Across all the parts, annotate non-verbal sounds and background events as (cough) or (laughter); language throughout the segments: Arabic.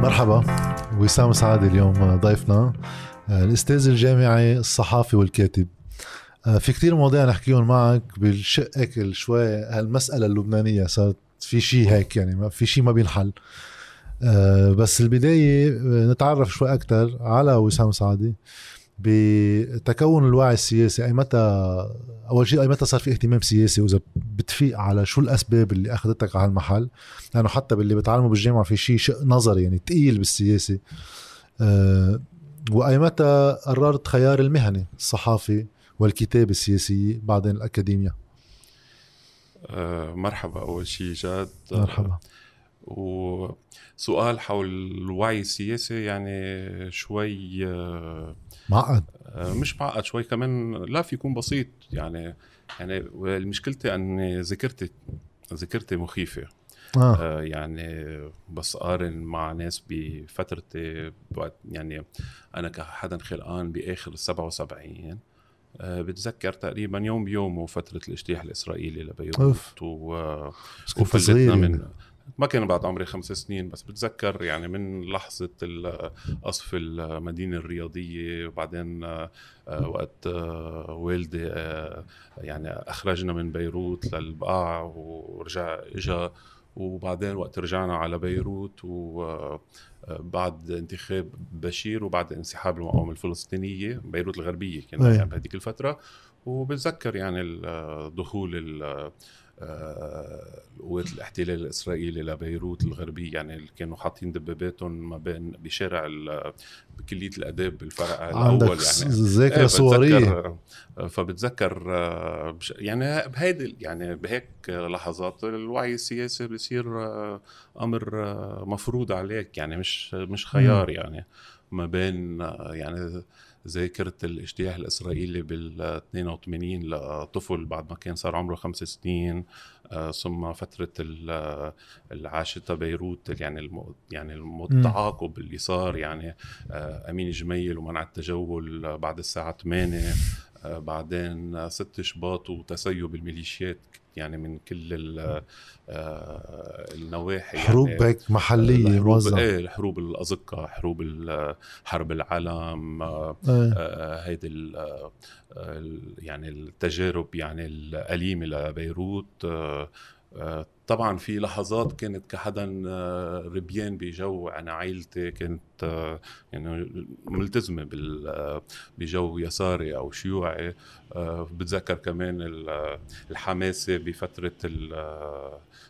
مرحبا. وسام سعد اليوم ضيفنا الأستاذ الجامعي الصحافي والكاتب. في كتير مواضيع نحكيهم معك بالشق هيك شوي هالمسألة اللبنانية صارت في شيء هيك يعني ما في شيء ما بينحل. بس البداية نتعرف شوي أكثر على وسام سعدي. بتكون الوعي السياسي أي متى أول شيء أي متى صار في اهتمام سياسي؟ وإذا بتفيق على شو الأسباب اللي أخذتك على هالمحل؟ لأنه حتى باللي بتعلمه بالجامعة في شيء شق نظري يعني تقيل بالسياسة أه وأي متى قررت خيار المهني الصحافي والكتابة السياسية بعدين الاكاديميا أه مرحبا أول شيء جاد. مرحبا. وسؤال حول الوعي السياسي يعني شوي أه معقد. آه، مش معقد شوي كمان لا في يكون بسيط. يعني يعني مشكلتي اني ذاكرتي ذاكرتي مخيفة. آه. آه يعني بس قارن مع ناس بفترتي يعني أنا كحدا خلقان بآخر 77 آه بتذكر تقريبا يوم بيوم وفترة الاجتياح الإسرائيلي لبيروت و... وفلتنا من ما كان بعد عمري خمس سنين بس بتذكر يعني من لحظة قصف المدينة الرياضية وبعدين آه، وقت آه، والدي آه، يعني أخرجنا من بيروت للبقاع ورجع إجا وبعدين وقت رجعنا على بيروت وبعد انتخاب بشير وبعد انسحاب المقاومة الفلسطينية بيروت الغربية كان يعني بهذيك الفترة. وبتذكر يعني دخول قوات الاحتلال الإسرائيلي لبيروت الغربيه يعني اللي كانوا حاطين دباباتهم ما بين بشارع بكلية الآداب بالفرع الأول يعني. ذاكرة صورية. فبتذكر يعني بهيدي يعني بهيك لحظات الوعي السياسي بصير أمر مفروض عليك يعني مش مش خيار يعني ما بين يعني ذاكرة الاجتياح الإسرائيلي بال 82 لطفل بعد ما كان صار عمره خمس سنين آه، ثم فترة اللي عاشتها بيروت يعني الم... يعني التعاقب اللي صار يعني آه، أمين جميل ومنع التجول بعد الساعة 8 آه، بعدين ست شباط وتسيب الميليشيات يعني من كل آه، النواحي حروب يعني هيك محلية موزعه إيه حروب الأزقة حروب حرب العالم آه. آه، هيدي يعني التجارب يعني الأليمة لبيروت طبعا في لحظات كانت كحدا آه، ربيان بجو أنا عائلتي كنت آه، يعني ملتزمة آه، بجو يساري أو شيوعي. بتذكر كمان الحماسة بفترة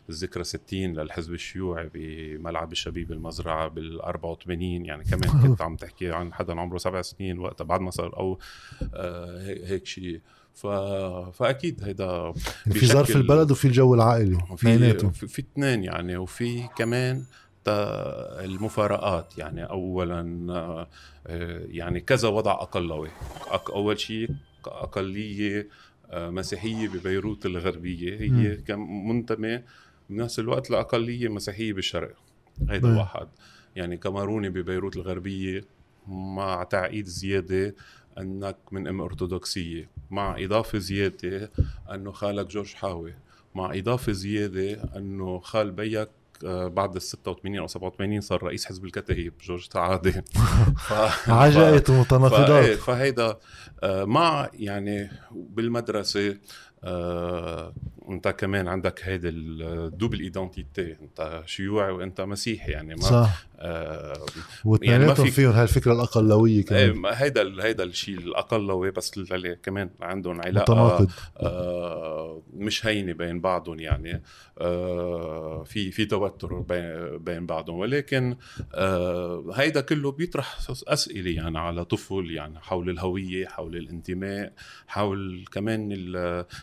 الذكرى 60 للحزب الشيوعي بملعب الشبيب المزرعة بال 84 يعني كمان كنت (laughs) عم تحكي عن حدا عمره سبع سنين وقتها بعد ما صار أو هيك شيء. ف... فأكيد هيدا في ظرف البلد وفي الجو العائلي في في, في اثنين يعني وفي كمان المفارقات يعني. اولا آه، يعني كذا وضع أقلوي. أول شيء أقلية آه، مسيحية ببيروت الغربية. هي منتمه بنفس الوقت لأقلية مسيحية بالشرق. هيدا واحد. يعني كامروني ببيروت الغربية مع تعقيد زيادة. أنك من أم أرثوذكسية. مع إضافة زيادة أنه خالك جورج حاوي. مع إضافة زيادة أنه خال بيك آه، بعد ال 86 أو 87 صار رئيس حزب الكتائب جورج تعادي (laughs) ف... عجائب متناقضات. فهيدا آه، مع يعني بالمدرسة آه، انت كمان عندك هيدي ال double identité انت شيوعي وانت مسيحي يعني ما صح. آه يعني ما في فيهم هالفكرة الأقلوية كمان. إيه هيدا هيدا الشيء الأقلوي بس اللي كمان عندهم علاقة متناقض. آه مش هينة بين بعضهم يعني آه في في توتر بين بين بعضهم. ولكن آه هيدا كله بيطرح أسئلة يعني على طفل يعني حول الهوية حول الانتماء حول كمان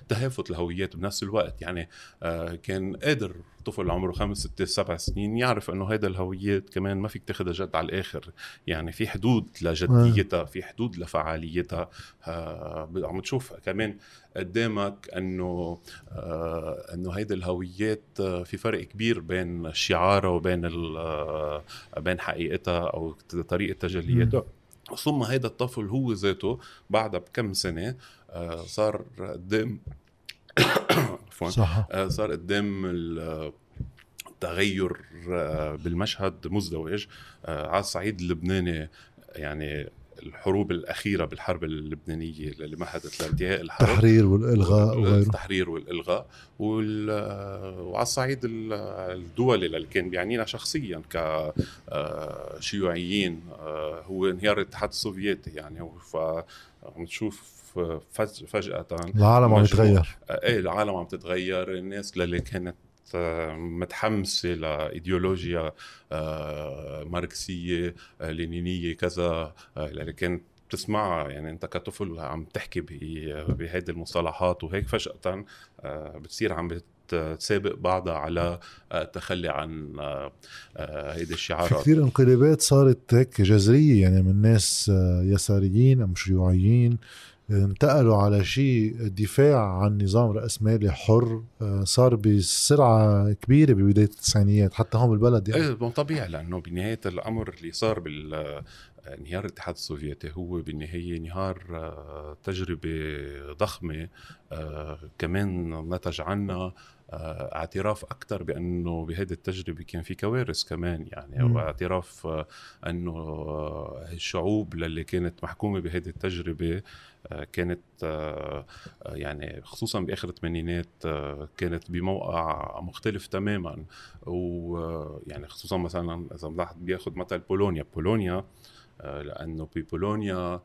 تهافت الهويات بنفس الوقت. يعني آه كان قادر طفل عمره خمس ست سبع سنين يعرف إنه هيدا الهويات كمان ما فيك تاخذها جد على الآخر. يعني في حدود لجديتها في حدود لفعاليتها. آه عم تشوف كمان قدامك إنه آه إنه هيدي الهويات آه في فرق كبير بين شعارها وبين آه بين حقيقتها أو طريقة تجلياتها. ثم هيدا الطفل هو ذاته بعدها بكم سنة صار قدام (coughs) صح. آه، صار قدام تغير بالمشهد مزدوج على الصعيد اللبناني يعني الحروب الأخيرة بالحرب اللبنانية اللي مهدت لانتهاء الحرب. التحرير والإلغاء وغيره. التحرير والإلغاء. وال... وعلى الصعيد الدولي اللي كان بيعنينا شخصيا كشيوعيين آه، آه، هو انهيار الاتحاد السوفيتي يعني. ف نشوف فجأة العالم عم يتغير. إيه العالم عم تتغير. الناس اللي كانت متحمسة لإيديولوجيا آه، ماركسية آه، لينينية كذا اللي آه، كانت بتسمعها يعني أنت كطفل عم تحكي بهيدي المصطلحات وهيك فجأة بتصير عم تسابق بعضها على التخلي عن هيدي الشعارات. في كثير انقلابات صارت هيك جذرية يعني من ناس يساريين أم شيوعيين انتقلوا على شيء دفاع عن نظام رأسمالي حر آه، صار بسرعة كبيرة ببداية التسعينيات حتى هون بالبلد يعني. إيه طبيعي لأنه بنهاية الأمر اللي صار بال انهيار الاتحاد السوفيتي هو بالنهاية انهيار آه، تجربة ضخمة آه، كمان نتج عنها اعتراف أكثر بأنه بهذه التجربة كان في كوارث كمان يعني م. واعتراف أنه الشعوب اللي كانت محكومة بهذه التجربة كانت آه، يعني خصوصا بآخر الثمانينات آه، كانت بموقع مختلف تماما ويعني خصوصا مثلا إذا بياخذ مثل بولونيا بولونيا آه، لأنه ببولونيا آه،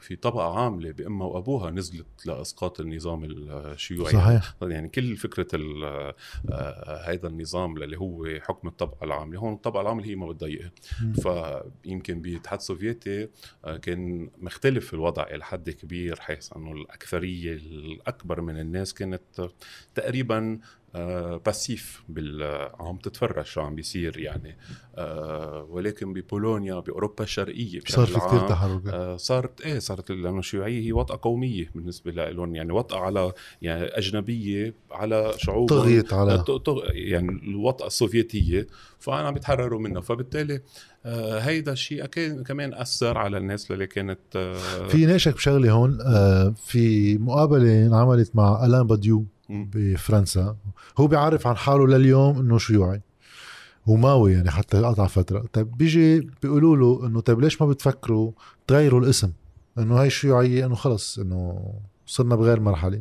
في طبقة عاملة بأمها وأبوها نزلت لإسقاط النظام الشيوعي صحيح. يعني كل فكرة آه، هذا النظام اللي هو حكم الطبقة العاملة هون الطبقة العاملة هي ما بتضايقها فيمكن بالاتحاد السوفيتي آه، كان مختلف الوضع إلى حد كبير حيث أنه الأكثرية الأكبر من الناس كانت تقريبا باسيف بال عم تتفرج شو عم بيصير يعني. آه ولكن ببولونيا بأوروبا الشرقية بشكل صار في كثير تحركات آه صارت إيه صارت لأنه الشيوعيه هي وطأة قومية بالنسبة لهم يعني وطأة على يعني أجنبية على شعوب طغيت على يعني الوطأة السوفيتية فأنا عم بيتحرروا منها. فبالتالي آه هيدا الشيء كمان أثر على الناس اللي كانت آه في ناشك بشغلة هون آه في مقابلة انعملت مع ألان باديو. بفرنسا. هو بيعرف عن حاله لليوم إنه شيوعي وماوي يعني حتى قطع فترة. طيب بيجي بيقولوا له إنه طيب ليش ما بتفكروا تغيروا الاسم؟ إنه هاي الشيوعيه إنه خلص إنه صرنا بغير مرحلة.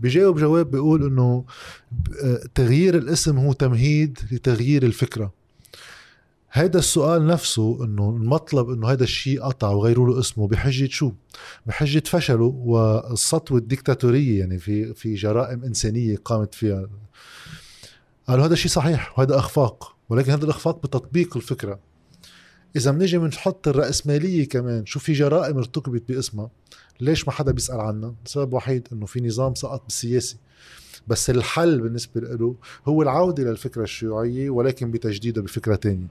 بيجاوب جواب بيقول إنه تغيير الاسم هو تمهيد لتغيير الفكرة. هيدا السؤال نفسه إنه المطلب إنه هذا الشيء قطع وغيروا له اسمه بحجة شو؟ بحجة فشله والسطوه الديكتاتورية يعني في في جرائم إنسانية قامت فيها قالوا هذا الشيء صحيح وهذا أخفاق ولكن هذا الأخفاق بتطبيق الفكرة إذا بنيجي بنحط الرأسمالية كمان شو في جرائم ارتكبت باسمها ليش ما حدا بيسأل عنها؟ سبب وحيد إنه في نظام سقط بالسياسي بس الحل بالنسبة له هو العودة للفكرة الشيوعية ولكن بتجديدها بفكرة تانية.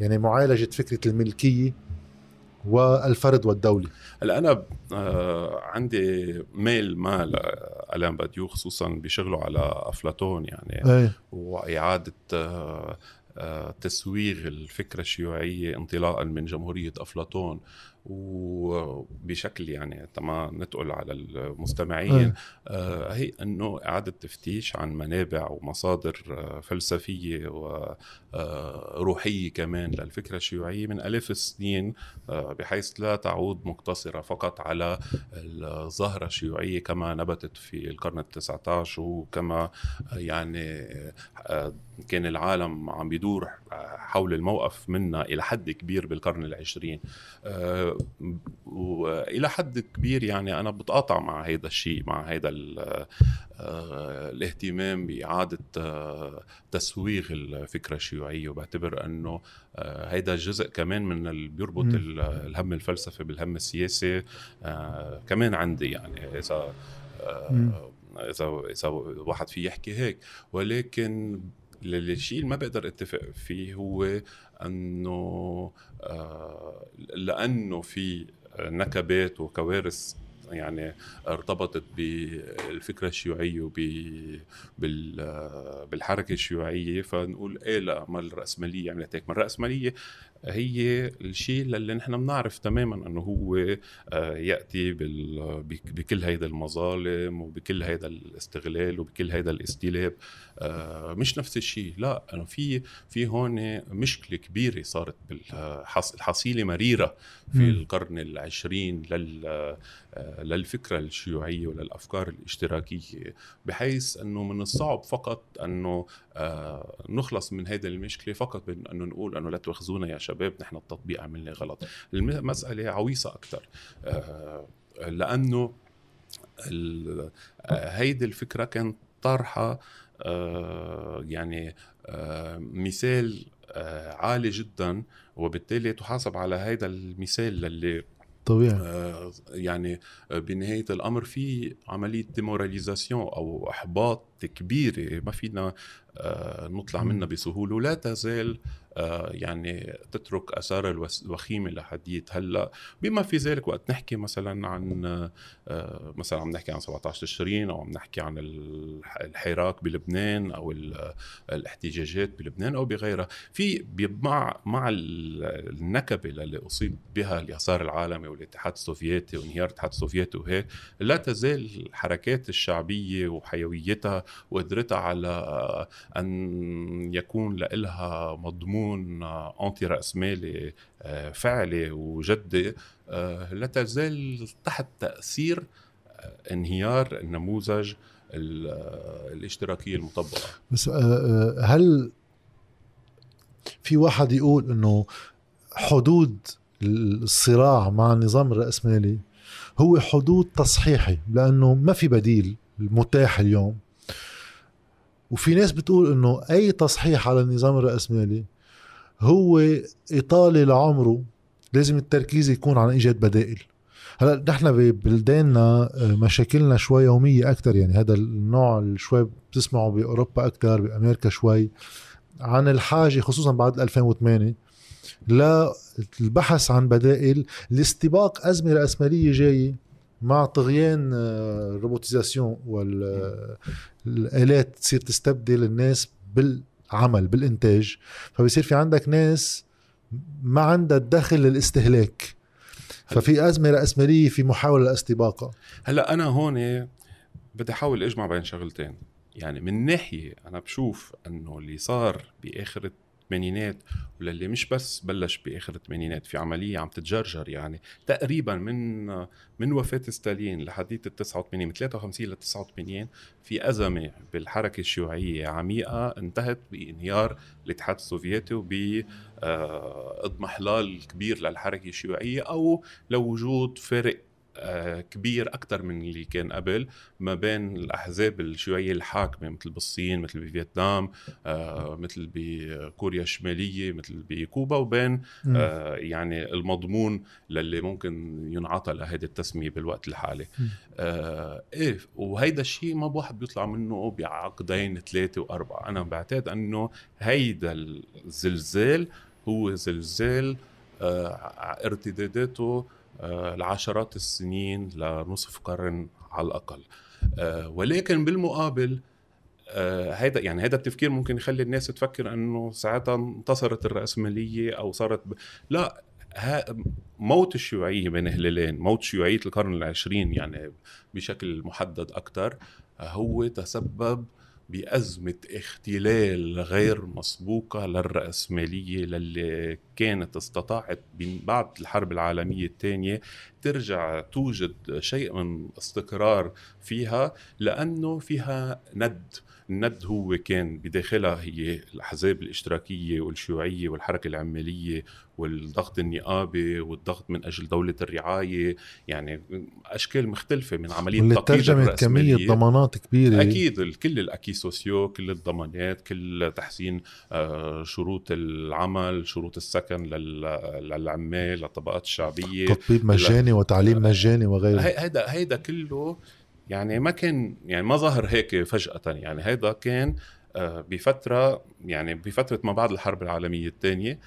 يعني معالجة فكرة الملكية والفرد والدولة. هلا أنا آه عندي ميل ما لألان باديو خصوصا بشغله على أفلاطون يعني أي. وإعادة آه آه تسويغ الفكرة الشيوعية انطلاقا من جمهورية أفلاطون. وبشكل يعني تما نتقل على المستمعين آه هي إنه إعادة تفتيش عن منابع ومصادر آه فلسفية وروحيه آه كمان للفكرة الشيوعية من آلاف السنين آه بحيث لا تعود مقتصرة فقط على الظاهرة الشيوعية كما نبتت في القرن التسعة عشر وكما يعني كان العالم عم بيدور حول الموقف منا إلى حد كبير بالقرن العشرين. آه، والى حد كبير يعني أنا بتقاطع مع هذا الشيء مع هذا آه، الاهتمام بإعادة آه، تسويغ الفكرة الشيوعية. وبعتبر أنه هذا آه، جزء كمان من اللي بيربط الهم الفلسفي بالهم السياسي. كمان عندي يعني إذا إذا إذا واحد في يحكي هيك. ولكن الشيء اللي ما بقدر اتفق فيه هو أنه آه، لأنه في نكبات وكوارث يعني ارتبطت بالفكرة الشيوعية وب بالحركة الشيوعية فنقول إيه لا ما الرأسمالية عملت هيك. ما الرأسمالية هي الشيء اللي نحن بنعرف تماما إنه هو آه، يأتي بكل هيدا المظالم وبكل هيدا الاستغلال وبكل هيدا الاستيلاب آه، مش نفس الشيء لا إنه في في هون مشكلة كبيرة صارت بالحصيله مريرة في م. القرن العشرين لل آه، للفكرة الشيوعية وللأفكار الاشتراكية بحيث إنه من الصعب فقط إنه نخلص من هذه المشكلة فقط بانه نقول إنه لا تؤاخذونا يا شباب نحن التطبيق عملنا غلط. المسألة عويصة أكثر لأنه هيدي الفكرة كانت طرحه آه، يعني آه، مثال آه، عالي جدا وبالتالي تحاسب على هذا المثال اللي طبيعي. يعني بنهاية الأمر في عملية ديموراليزاسيون أو إحباط كبيره ما فينا نطلع منها بسهولة ولا تزال آه، يعني تترك آثار الوخيمة لحديث. هلأ بما في ذلك وقت نحكي مثلا عن آه، مثلا عم نحكي عن 17 تشرين أو عم نحكي عن الحراك بلبنان أو الاحتجاجات بلبنان أو بغيرها. في مع مع النكبة اللي أصيب بها اليسار العالمي والاتحاد السوفيتي وانهيار الاتحاد السوفيتي وهيك لا تزال الحركات الشعبية وحيويتها وقدرتها على أن يكون لها مضمون قانون انتي راسمالي آه، فعلي وجدي آه، لا تزال تحت تأثير آه، انهيار النموذج الاشتراكية المطبقة. بس هل في واحد يقول إنه حدود الصراع مع النظام الرأسمالي هو حدود تصحيحي لأنه ما في بديل متاح اليوم. وفي ناس بتقول إنه أي تصحيح على النظام الرأسمالي هو إطالة لعمره لازم التركيز يكون على إيجاد بدائل. هلأ نحن ببلداننا آه، مشاكلنا شوي يومية أكثر يعني هذا النوع شوي بتسمعه بأوروبا أكثر بأمريكا شوي عن الحاجة خصوصا بعد 2008 للبحث عن بدائل لاستباق أزمة رأسمالية جاية مع طغيان الروبوتيزاسيون والآلات تصير تستبدل الناس بال عمل بالإنتاج فبصير في عندك ناس ما عندها الدخل للاستهلاك. ففي أزمة رأسمالية في محاولة لاستباقها. هلأ أنا هون بدي أحاول أجمع بين شغلتين. يعني من ناحية أنا بشوف إنه اللي صار بآخر الثمانينات وللي مش بس بلش بآخر الثمانينات في عملية عم تتجرجر يعني. تقريبا من من وفاة ستالين لحديث ال 89 من 53 ل 89 في أزمة بالحركة الشيوعية عميقة انتهت بانهيار الاتحاد السوفيتي وب آه، اضمحلال كبير للحركة الشيوعية أو لوجود فرق كبير أكثر من اللي كان قبل ما بين الأحزاب الشيوعيه الحاكمة مثل بالصين مثل بفيتنام آه، مثل بكوريا الشمالية مثل بكوبا وبين آه، يعني المضمون للي ممكن ينعطى لهيدي التسمية بالوقت الحالي. إيه وهيدا الشيء ما بواحد بيطلع منه بعقدين ثلاثة وأربعة. أنا بعتقد أنه هيدا الزلزال هو زلزال ارتداداته آه، لعشرات السنين لنصف قرن على الأقل. آه، ولكن بالمقابل آه، هيدا يعني هذا التفكير ممكن يخلي الناس تفكر إنه ساعتها انتصرت الرأسمالية أو صارت ب... لا موت الشيوعية بين هلالين موت شيوعية القرن العشرين يعني بشكل محدد أكثر هو تسبب بأزمة اختلال غير مسبوقة للرأسمالية للي كانت استطاعت بعد الحرب العالمية الثانية ترجع توجد شيء من استقرار فيها لأنه فيها ند الند هو كان بداخلها هي الأحزاب الإشتراكية والشيوعية والحركة العمالية والضغط النيابي والضغط من أجل دولة الرعاية. يعني أشكال مختلفة من عملية تقييد كمية ضمانات كبيرة. أكيد كل الأكي سوسيو كل الضمانات كل تحسين آه، شروط العمل شروط السكن للعمال للطبقات الشعبية تطبيب مجاني وتعليم مجاني وغيره. هيدا هيدا كله يعني ما كان يعني ما ظهر هيك فجأة. يعني هذا كان آه، بفترة يعني بفترة ما بعد الحرب العالمية الثانية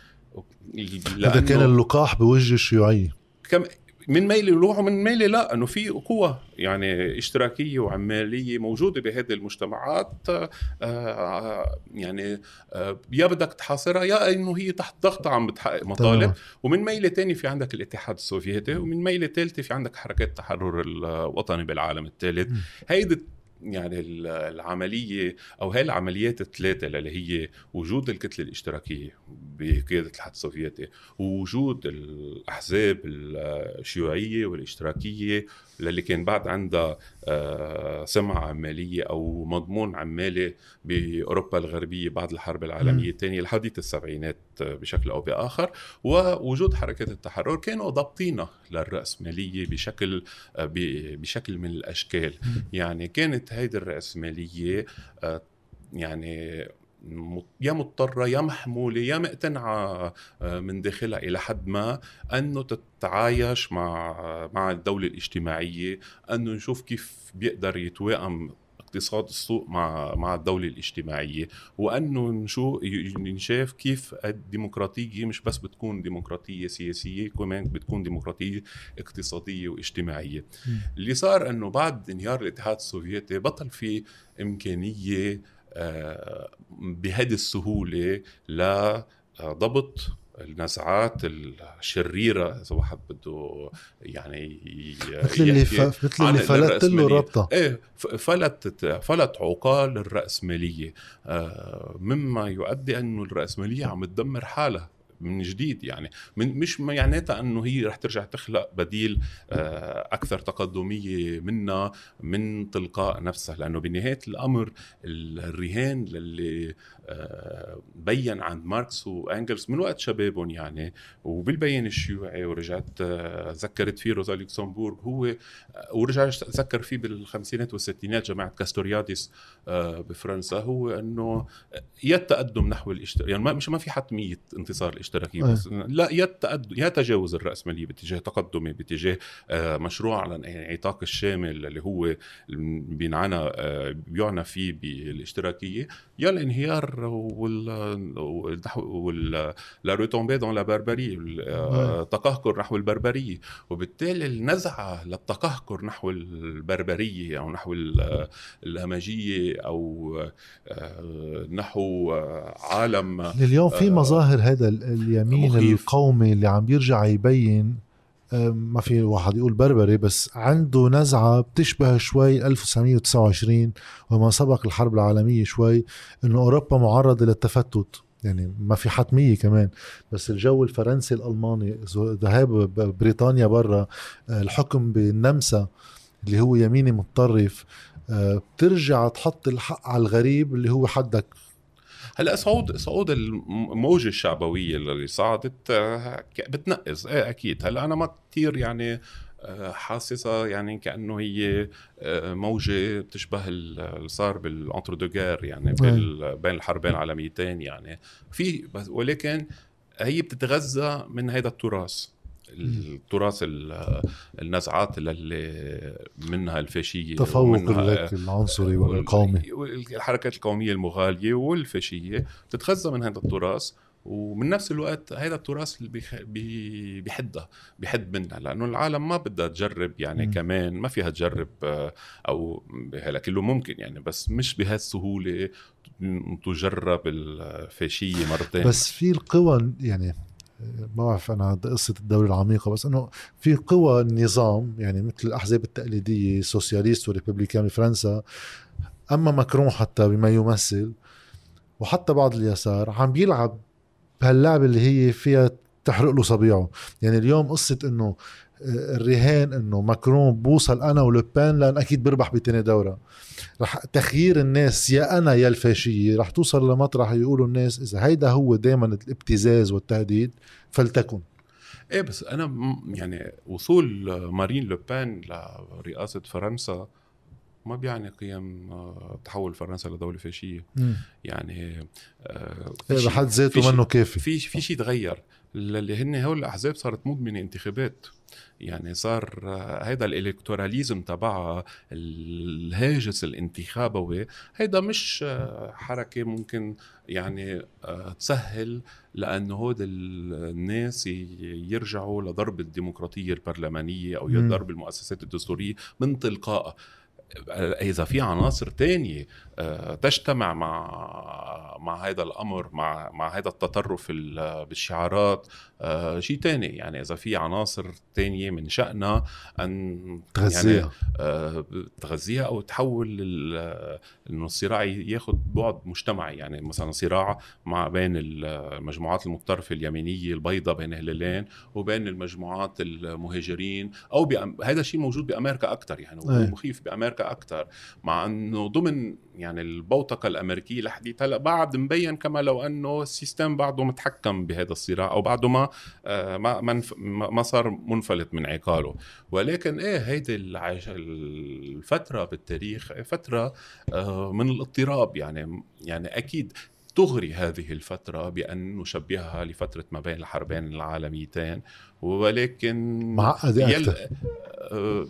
هذا كان اللقاح بوجه الشيوعية كم من ميلي نروح ومن ميلي لا إنه في قوى يعني اشتراكية وعمالية موجودة بهذه المجتمعات آه، يعني آه، يا بدك تحاصرها يا إنه هي تحت ضغط عم بتحقق مطالب. ومن ميلة تاني في عندك الاتحاد السوفيتي ومن ميلة ثالثه في عندك حركات التحرر الوطني بالعالم الثالث. هيدي يعني العملية أو هاي العمليات الثلاثة اللي هي وجود الكتلة الاشتراكية بقيادة الاتحاد السوفيتي ووجود الأحزاب الشيوعية والاشتراكية للي كان بعد عندها آه، سمعة عمالية أو مضمون عمالي بأوروبا الغربية بعد الحرب العالمية الثانية لحديث السبعينات بشكل أو بآخر. ووجود حركات التحرر كانوا ضابطينها للرأسمالية بشكل آه، بشكل من الأشكال. يعني كانت هيدي الرأسمالية آه، يعني يا مضطرة يا محمولة يا مقتنعة آه، من داخلها إلى حد ما أنه تتعايش مع مع الدولة الاجتماعية أنه نشوف كيف بيقدر يتوائم اقتصاد السوق مع مع الدولة الاجتماعية وإنه نشوف نشاف كيف الديمقراطية مش بس بتكون ديمقراطية سياسية كمان بتكون ديمقراطية اقتصادية واجتماعية م. اللي صار إنه بعد انهيار الاتحاد السوفيتي بطل في إمكانية بهذه السهولة لضبط النزعات الشريرة إذا واحد بده يعني مثل اللي ف... مثل اللي فلت له ربطه. إيه فلت فلت عقال الرأسمالية. آه، مما يؤدي انه الرأسمالية عم تدمر حالها. من جديد يعني. من مش معناتها إنه هي رح ترجع تخلق بديل آه، أكثر تقدمية منا من تلقاء نفسها. لأنه بنهاية الأمر الرهان للي آه، بين عند ماركس وإنجلز من وقت شبابهم يعني وبالبين الشيوعي ورجعت آه، ذكرت فيه روزا لوكسمبورغ هو ورجع ذكر فيه بالخمسينات والستينات جماعة كاستورياديس. بفرنسا هو إنه يا التقدم نحو الاشتراك يعني مش ما في حتميه انتصار الاشتراكيه بس لا يا التقدم يا تجاوز الرأسمالية باتجاه تقدمي باتجاه آه، مشروع على الانعطاف الشامل اللي هو بينعنى آه، بيعنى فيه بالاشتراكية يا الانهيار وال وال la retombée dans la barbarie التقهقر نحو البربرية وبالتالي النزعة للتقهقر نحو البربرية أو نحو الهمجية أو آه، نحو عالم اليوم في مظاهر هذا اليمين مخيف. القومي اللي عم بيرجع يبين ما في واحد يقول بربري بس عنده نزعة بتشبه شوي 1929 وما سبق الحرب العالمية شوي إنه أوروبا معرضة للتفتت يعني ما في حتمية كمان بس الجو الفرنسي الألماني ذهاب بريطانيا برا الحكم بالنمسا اللي هو يميني متطرف بترجع تحط الحق على الغريب اللي هو حدك. هلا صعود صعود الموجة الشعبوية اللي صعدت آه، بتنقص. إيه أكيد. هلا أنا ما كثير يعني آه، حاسسها يعني كأنه هي آه، موجة بتشبه اللي صار بالانتر دوغير يعني بين الحربين العالميتين يعني. في ولكن هي بتتغذى من هذا التراث. التراث النزعات اللي منها الفاشية تفوق العنصري والقومي الحركات القومية المغالية والفاشية بتتغذى من هذا التراث ومن نفس الوقت هذا التراث اللي بيحدها بيحد منها لأنه العالم ما بدها تجرب يعني م. كمان ما فيها تجرب آه، أو هلا كله ممكن يعني بس مش بهالسهولة تجرب الفاشية مرتين بس في القوى يعني ما بعرف أنا قصة الدولة العميقة بس إنه في قوى النظام يعني مثل الأحزاب التقليدية socialiste و républicain بفرنسا أما ماكرون حتى بما يمثل وحتى بعض اليسار عم بيلعب بهاللعبة اللي هي فيها تحرق له صبيعه. يعني اليوم قصة إنه الرهان إنه ماكرون بوصل أنا ولوبان لأن أكيد بربح بتاني دورة. رح تخيير الناس يا أنا يا الفاشية رح توصل لمطرح يقولوا الناس إذا هيدا هو دائما الابتزاز والتهديد فلتكن. إيه بس أنا يعني وصول مارين لوبان لرئاسة فرنسا ما بيعني قيم آه، تحول فرنسا لدولة فاشية. يعني آه إيه، بحد ذاته منه كافي. في في شيء تغير. اللي هن هول الأحزاب صارت مدمنة انتخابات. يعني صار هيدا الإلكتوراليزم تبعها الهاجس الانتخابوي هيدا مش حركة ممكن يعني تسهل لأنه هود الناس يرجعوا لضرب الديمقراطية البرلمانية أو ضرب المؤسسات الدستورية من تلقائها إذا في عناصر تانية آه، تجتمع مع مع هذا الأمر مع مع هذا التطرف بالشعارات آه، شيء تاني. يعني إذا في عناصر تانية من شأنها أن تغذيها. يعني آه، تغذيها أو تحول إنه الصراع ياخذ بعد مجتمعي. يعني مثلا صراع مع بين المجموعات المتطرفه اليمينية البيضاء بين هلالين وبين المجموعات المهاجرين أو هذا الشيء موجود بأمريكا أكثر يعني ومخيف بأمريكا أكثر مع إنه ضمن يعني البوتقة الأمريكية لحديت هلأ بعد مبين كما لو إنه السيستم بعده متحكم بهذا الصراع أو بعده ما آه، ما ما صار منفلت من عقاله. ولكن إيه هيدي الفترة بالتاريخ فترة آه، من الاضطراب. يعني يعني أكيد تغري هذه الفترة بأن نشبهها لفترة ما بين الحربين العالميتين. ولكن معقدة أكثر آه،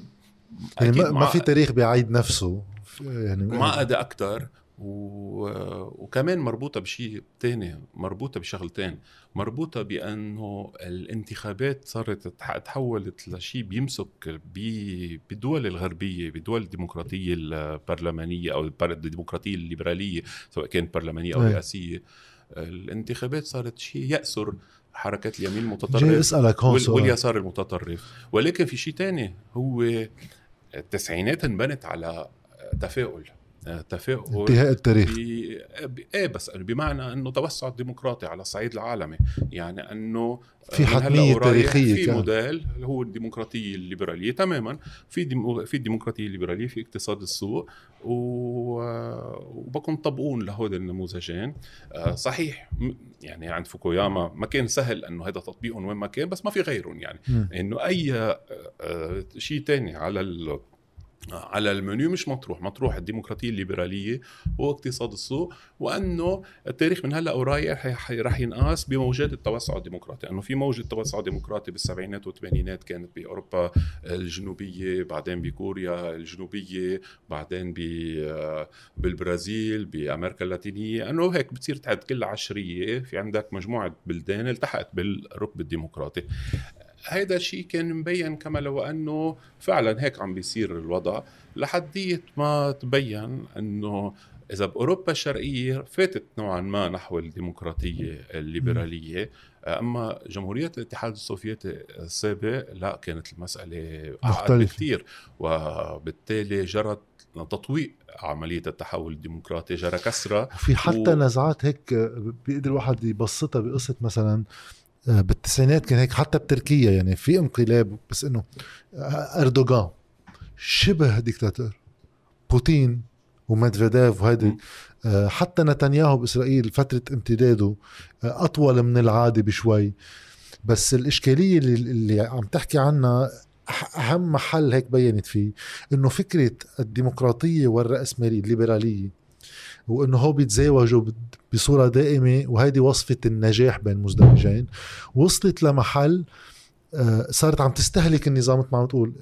يعني ما في تاريخ بيعيد نفسه. يعني معقدة أكثر و... وكمان مربوطة بشيء تاني مربوطة بشغلتين. مربوطة بأنه الانتخابات صارت تحولت لشيء بيمسك بالدول الغربية بالدول الديمقراطية البرلمانية أو الديمقراطية الليبرالية سواء كانت برلمانية أو رئاسية. الانتخابات صارت شيء يأسر حركات اليمين المتطرف أسألك هون واليسار المتطرف. ولكن في شيء تاني هو التسعينات انبنت على تفاؤل. تفاؤل انتهاء التاريخ. إيه بس بمعنى إنه توسع الديمقراطي على الصعيد العالمي. يعني إنه في حتميه تاريخية في موديل هو الديمقراطية الليبرالية تماما. في ديمو في الديمقراطية الليبرالية في اقتصاد السوق. وبكون طبقون لهود النموذجين. آه، صحيح يعني عند فوكوياما ما كان سهل إنه هذا تطبيقهم وين ما كان بس ما في غيرهم يعني. إنه أي آه، آه، شيء تاني على على المنيو مش مطروح. مطروح الديمقراطية الليبرالية واقتصاد السوق وأنه التاريخ من هلأ ورايح رح ينقاس بموجات التوسع الديمقراطي. انه في موجة توسع ديمقراطي بالسبعينات والثمانينات كانت بأوروبا الجنوبية بعدين بكوريا الجنوبية بعدين بالبرازيل بأمريكا اللاتينية. أنه هيك بتصير تعد كل عشرية في عندك مجموعة بلدان التحقت بالركب الديمقراطي. هيدا الشيء كان مبين كما لو أنه فعلا هيك عم بيصير الوضع لحديت ما تبين أنه إذا بأوروبا الشرقية فاتت نوعا ما نحو الديمقراطية الليبرالية أما جمهورية الاتحاد السوفيتي السابق لا كانت المسألة اعقد كثير وبالتالي جرت تطويق عملية التحول الديمقراطي جرى كسرة. في حتى و... نزعات هيك بيقدر الواحد يبسطها بقصة مثلا بالتسعينات كان هيك حتى بتركيا يعني في انقلاب بس إنه آه، إردوغان شبه ديكتاتور. بوتين وميدفيديف وهيدي آه، حتى نتنياهو بإسرائيل فترة امتداده أطول من العادي بشوي. بس الإشكالية اللي, اللي عم تحكي عنها أهم محل هيك بينت فيه إنه فكرة الديمقراطية والرأسمالية الليبرالية وإنه هو بيتزاوجوا بصورة دائمة وهيدي وصفة النجاح بين مزدوجين وصلت لمحل آه، صارت عم تستهلك النظام مثل ما عم تقول.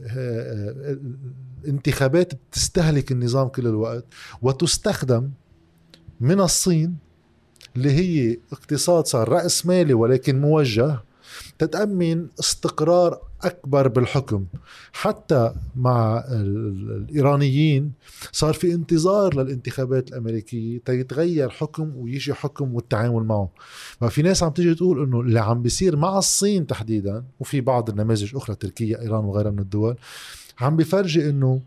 الانتخابات آه، بتستهلك النظام كل الوقت وتستخدم من الصين اللي هي اقتصاد صار رأس مالي ولكن موجه تتأمن استقرار أكبر بالحكم. حتى مع الإيرانيين صار في انتظار للانتخابات الأمريكية تيتغير حكم ويجي حكم والتعامل معه. ففي ناس عم تيجي تقول أنه اللي عم بيصير مع الصين تحديدا وفي بعض النماذج أخرى تركيا إيران وغيرها من الدول عم بفرجي أنه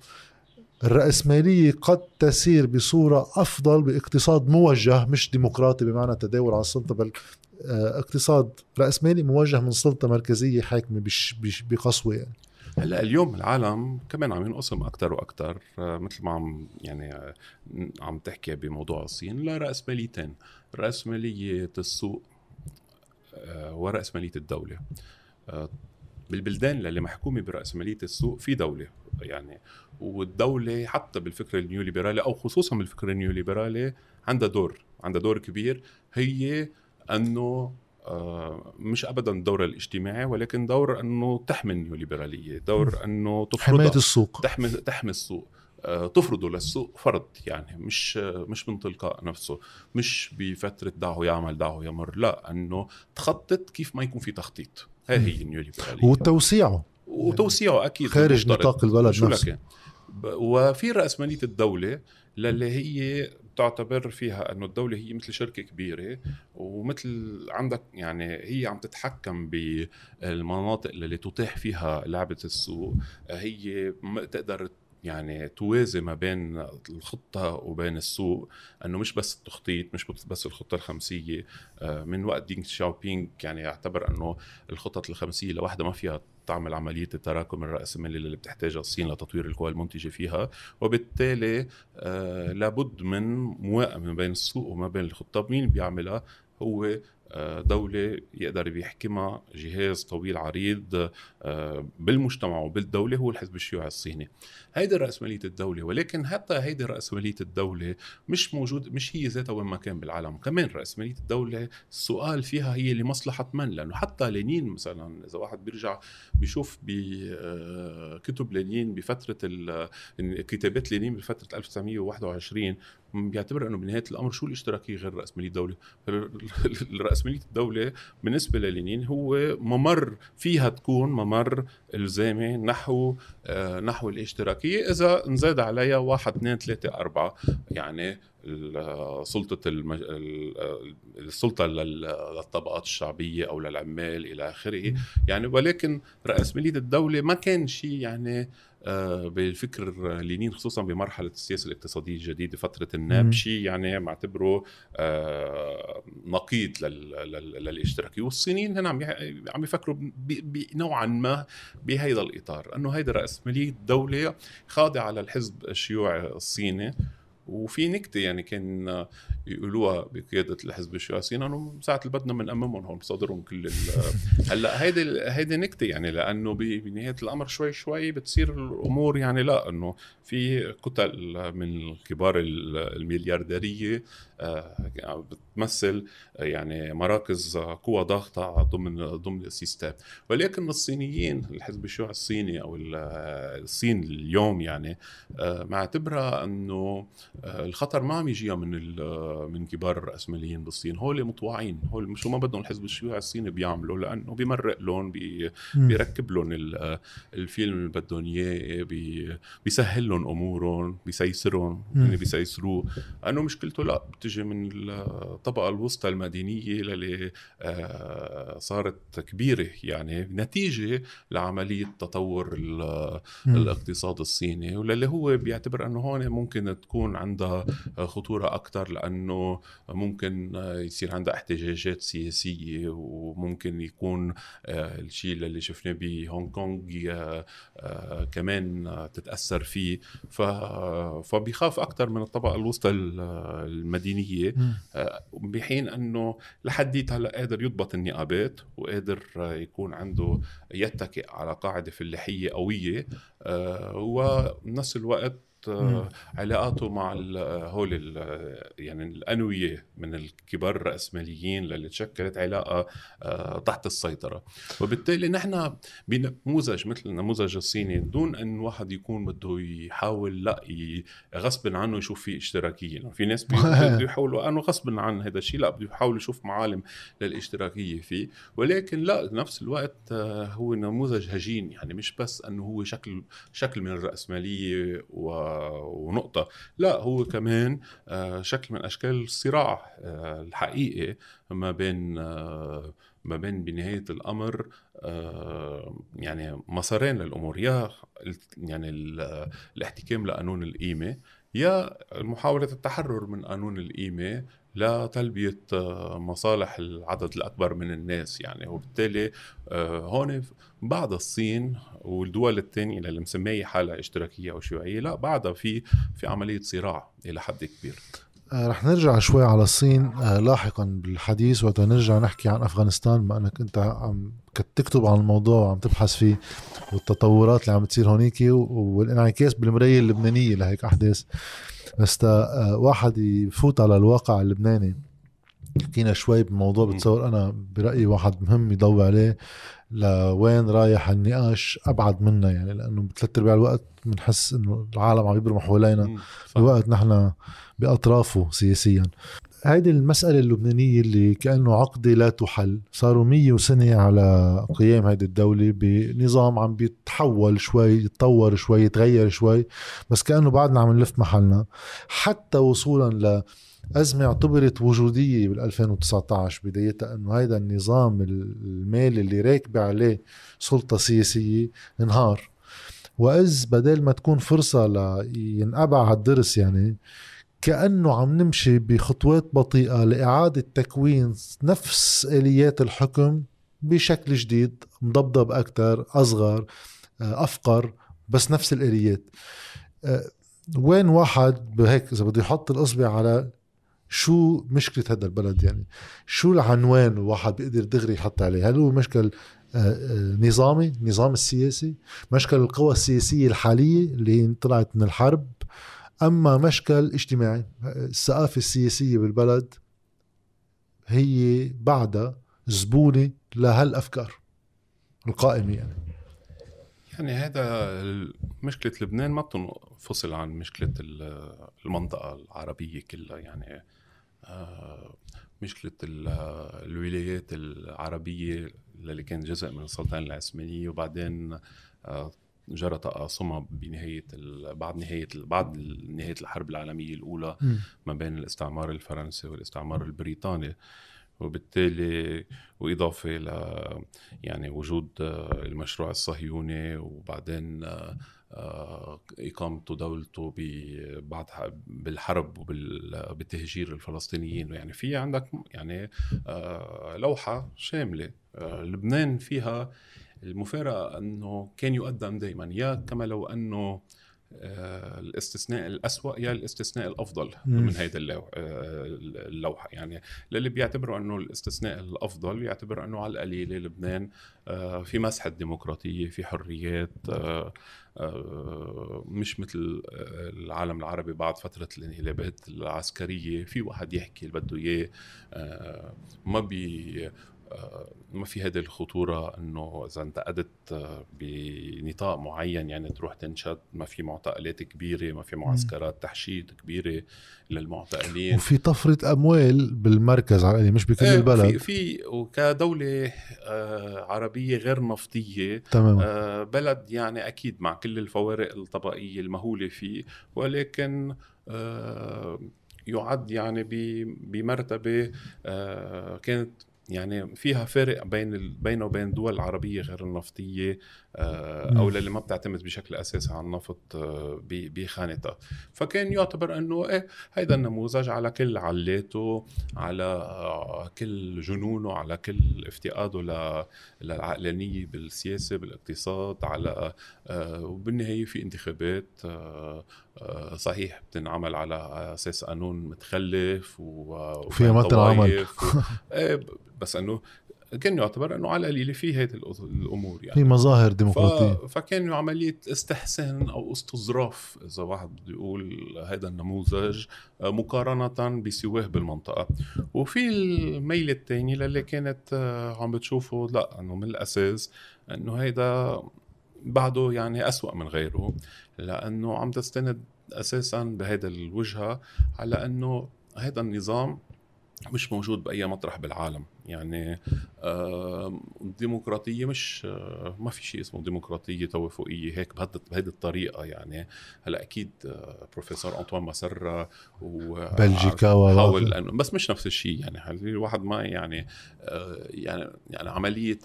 الرأسمالية قد تسير بصورة أفضل باقتصاد موجه مش ديمقراطي بمعنى تداول على السلطة بل اقتصاد رأسمالي موجه من سلطة مركزية حاكمة بقسوة يعني. هلأ اليوم العالم كمان عم ينقسم أكثر وأكثر آه، مثل ما عم يعني آه، عم تحكي بموضوع الصين لرأسماليتين رأسمالية السوق ورأسمالية الدولة. بالبلدان اللي محكومة برأسمالية السوق في دولة يعني والدولة حتى بالفكر النيوليبرالي أو خصوصا بالفكر النيوليبرالي عندها دور عندها دور كبير هي أنه مش ابدا الدور الاجتماعي ولكن دور أنه تحمي النيوليبرالية دور أنه تفرض حماية السوق. تحمي تحمي السوق. تفرضه للسوق فرض يعني مش مش من تلقاء نفسه. مش بفترة دعه يعمل دعه يمر لا أنه تخطط كيف ما يكون في تخطيط. هاي هي النيوليبرالية. وتوسيعه. وتوسيعه أكيد. خارج نطاق البلد شو نفسه. وفي رأسمالية الدولة للي هي تعتبر فيها أنه الدولة هي مثل شركة كبيرة ومثل عندك يعني هي عم تتحكم بالمناطق اللي تتاح فيها لعبة السوق. هي تقدر يعني توازي ما بين الخطة وبين السوق أنه مش بس التخطيط مش بس الخطة الخمسية. آه، من وقت دينغ شاوبينغ يعني يعتبر أنه الخطط الخمسية لوحدها ما فيها تعمل عملية التراكم الرأسمالي اللي بتحتاجها الصين لتطوير القوى المنتجة فيها وبالتالي آه لابد من موائمة ما بين السوق وما بين الخطة مين بيعملها؟ هو دولة يقدر بيحكمها جهاز طويل عريض آه، بالمجتمع وبالدولة هو الحزب الشيوعي الصيني هيدي رأسمالية الدولة ولكن حتى هيدي رأسمالية الدولة مش موجود مش هي ذاتها وين ما كان بالعالم. كمان رأسمالية الدولة السؤال فيها هي لمصلحة من؟ لأنه حتى لينين مثلا إذا واحد بيرجع بيشوف بكتب آه، لينين بفترة كتابات لينين بفترة 1921 بيعتبر إنه بنهاية الأمر شو الاشتراكيه غير راسماليه الدولة؟ (laughs) راسماليه الدولة بالنسبة للينين هو ممر فيها تكون ممر الزامي نحو آه نحو الاشتراكية. إذا نزاد عليها واحد اثنين ثلاثة أربعة يعني سلطة المج... السلطة للطبقات الشعبية أو للعمال إلى آخره. يعني ولكن راسماليه الدولة ما كان شيء يعني آه، بالفكر لينين خصوصا بمرحلة السياسة الاقتصادية الجديدة فترة الناب شيء يعني معتبره آه، نقيض للاشتراكيه والصينيين هنا عم عم يفكروا نوعا ما بهذا الإطار إنه هيدا راسماليه دولة خاضعة للحزب الشيوعي الصيني. وفي نكتة يعني كان يقولوها بقيادة الحزب السياسي انه ساعة اللي بدنا بنأممهم هون بصدرهم كل (laughs) هلأ هيدي هيدي نكتة يعني لأنه بنهاية الأمر شوي شوي بتصير الأمور يعني لا إنه في كتل من كبار المليارديرية آه، بتمثل يعني مراكز قوى ضاغطة ضمن ضمن السيستم. ولكن الصينيين الحزب الشيوعي الصيني أو الصين اليوم يعني آه، معتبرها أنه آه، الخطر ما عم يجيها من من كبار الرأسماليين بالصين. هول مطوعين هول مش ما بدهم الحزب الشيوعي الصيني بيعملوا لأنه بيمرق لهم بي بيركب لهم الفيلم اللي بدهم إياه بيسهل لهم أمورهم بيسيسرهم يعني بيسيسروه. انه مشكلته لا بتجي من الطبقة الوسطى المدينيه للي آه، صارت كبيرة. يعني نتيجة لعملية تطور الاقتصاد الصيني وللي هو بيعتبر إنه هون ممكن تكون عندها خطورة أكثر لأنه ممكن يصير عندها احتجاجات سياسية وممكن يكون آه، الشيء اللي شفناه بهونغ كونغ آه، كمان تتأثر فيه. فبيخاف أكثر من الطبقة الوسطى المدينيه بحين أنه لحديت هلا قادر يضبط النقابات وقادر يكون عنده يتكئ على قاعدة فلاحية قوية وبنفس الوقت علاقاته مع هول يعني الأنوية من الكبار الرأسماليين اللي تشكلت علاقة آه، تحت السيطرة. وبالتالي نحن بنموذج مثل النموذج الصيني دون أن واحد يكون بده يحاول لا غصب عنه يشوف في اشتراكية. في ناس (laughs) بده يحاولوا أنه غصب عن هذا الشيء لا بده يحاول يشوف معالم للاشتراكية فيه. ولكن لا بنفس الوقت آه، هو نموذج هجين. يعني مش بس أنه هو شكل شكل من الرأسمالية و ونقطة. لا هو كمان آه، شكل من أشكال الصراع آه، الحقيقي ما بين آه، ما بين بنهاية الأمر يعني مسارين للأمور. يا يعني الاحتكام لقانون القيمة يا محاولة التحرر من قانون القيمة لتلبية مصالح العدد الأكبر من الناس يعني. وبالتالي هون بعد الصين والدول الثانية اللي مسمية حالها اشتراكية أو شيوعية لا بعدها في في عملية صراع إلى حد كبير. آه رح نرجع شوي على الصين آه لاحقا بالحديث وقت نرجع نحكي عن أفغانستان بما إنك أنت عم تكتب عن الموضوع وعم تبحث فيه والتطورات اللي عم تصير هونيك والانعكاس بالمرايه اللبنانية لهيك أحداث. بس آه واحد يفوت على الواقع اللبناني. حكينا شوي بموضوع بتصور أنا برأيي واحد مهم يضوي عليه. لوين رايح النقاش أبعد منا يعني لأنه بثلاث أرباع الوقت بنحس إنه العالم عم يبرموا حوالينا بوقت نحن بأطرافه سياسيا. هيدي المسألة اللبنانية اللي كأنه عقدة لا تحل. صاروا مية سنة على قيام هيدي الدولة بنظام عم بيتحول شوي يتطور شوي يتغير شوي بس كأنه بعدنا عم نلف محلنا. حتى وصولا أزمة اعتبرت وجودية بال 2019 بدايتها أنه هيدا النظام المالي اللي راكبة عليه سلطة سياسية انهار. وإذ بدل ما تكون فرصة لينقبع هالدرس يعني كأنه عم نمشي بخطوات بطيئة لإعادة تكوين نفس آليات الحكم بشكل جديد مضبضب أكثر أصغر آه، أفقر بس نفس الآليات. آه، وين واحد بهيك إذا بده يحط الإصبع على شو مشكلة هذا البلد يعني؟ شو العنوان الواحد بيقدر دغري يحط عليه؟ هل هو مشكل آه، نظامي؟ نظام السياسي؟ مشكل القوى السياسية الحالية اللي طلعت من الحرب؟ أما مشكل اجتماعي الثقافة السياسية بالبلد هي بعدها زبونة لهالأفكار القائمة يعني. يعني هذا مشكلة لبنان ما بتنفصل عن مشكلة المنطقة العربية كلها يعني آه، مشكلة الولايات العربية اللي كان جزء من السلطنة العثمانية وبعدين آه، جرى تقاسمها بنهاية بعد نهاية بعد نهاية الحرب العالمية الأولى م. ما بين الاستعمار الفرنسي والاستعمار البريطاني وبالتالي وإضافة ل يعني وجود المشروع الصهيوني وبعدين آه، إقامته دولته بعد بالحرب وبالتهجير الفلسطينيين. يعني في عندك يعني آه، لوحة شاملة آه، لبنان فيها المفارقة أنه كان يقدم دائما يا كما لو أنه آه، الاستثناء الأسوأ يا الاستثناء الأفضل من هيدا آه، اللوحة. يعني للي بيعتبروا أنه الاستثناء الأفضل بيعتبر أنه على القليلة لبنان آه، في مسحة ديمقراطية في حريات مش مثل العالم العربي بعد فترة الانقلابات العسكرية في واحد يحكي اللي بده إياه ما بي ما في هذه الخطورة إنه إذا انتقدت بنطاق معين يعني تروح تنشد ما في معتقلات كبيرة ما في معسكرات تحشيد كبيرة للمعتقلين. وفي طفرة أموال بالمركز على مش بكل إيه، البلد. في في وكدولة آه، عربية غير نفطية تمام. آه، بلد يعني أكيد مع كل الفوارق الطبقية المهولة فيه ولكن آه، يعد يعني بمرتبة كانت يعني فيها فارق بين بينه وبين الدول العربية غير النفطية أو اللي ما بتعتمد بشكل أساسي على النفط آه، بخانتها. فكان يعتبر أنه إيه هيدا النموذج على كل علاته على آه، كل جنونه على كل افتقاده للعقلانية بالسياسة بالاقتصاد على وبالنهاية في انتخابات صحيح بتنعمل على أساس قانون متخلف وفيها ما تنعمل (laughs) إيه، بس أنه كان يعتبر أنه على القليله في هذه الأمور يعني. في مظاهر ديمقراطية. فكان عملية استحسان أو استظراف إذا واحد بده يقول هذا النموذج آه، مقارنة بسواه بالمنطقة. وفي الميل الثاني للي كانت آه، عم بتشوفه لا إنه من الأساس إنه هيدا بعده يعني أسوأ من غيره لأنه عم تستند أساسا بهذا الوجهة على أنه هذا النظام مش موجود بأي مطرح بالعالم. يعني الديمقراطيه مش آه، ما في شيء اسمه ديمقراطية توافقية هيك بهذه الطريقة يعني. هلأ أكيد آه، بروفيسور أنطوان مسرة و بلجيكا حاول بس مش نفس الشيء يعني. الواحد ما يعني آه، يعني يعني عملية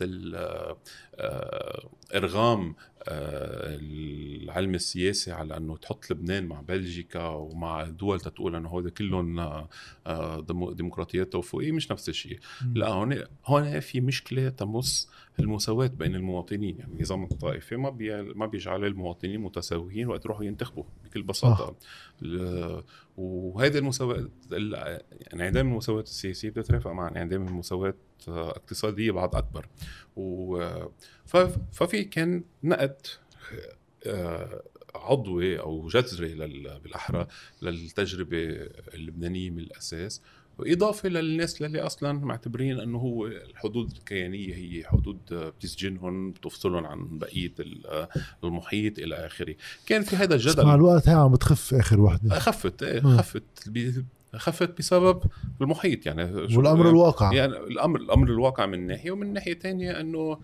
إرغام العلم السياسي على إنه تحط لبنان مع بلجيكا ومع دول تقول إنه هودي كلهم ديمقراطيات توافقيه مش نفس الشيء. لا هون هون في مشكلة تمس المساواة بين المواطنين يعني النظام الطائفي ما بي ما بيجعل المواطنين متساويين وقت يروحوا ينتخبوا. بكل بساطة. آه. وهذه المساواة انعدام المساواة السياسية بتترافق مع انعدام المساواه اقتصادية بعد أكبر. و ففي كان نقد آه، عضوي أو جذري بالأحرى للتجربة اللبنانية من الأساس. اضافه للناس اللي أصلا معتبرين إنه هو الحدود الكيانية هي حدود بتسجنهم بتفصلهم عن بقية المحيط إلى آخره. كان في هذا الجدل مع الوقت هي عم بتخف آخر وحدة. خفت إيه خفت خفت بسبب المحيط يعني والأمر الواقع. يعني الامر الأمر الواقع من ناحية ومن ناحية ثانية إنه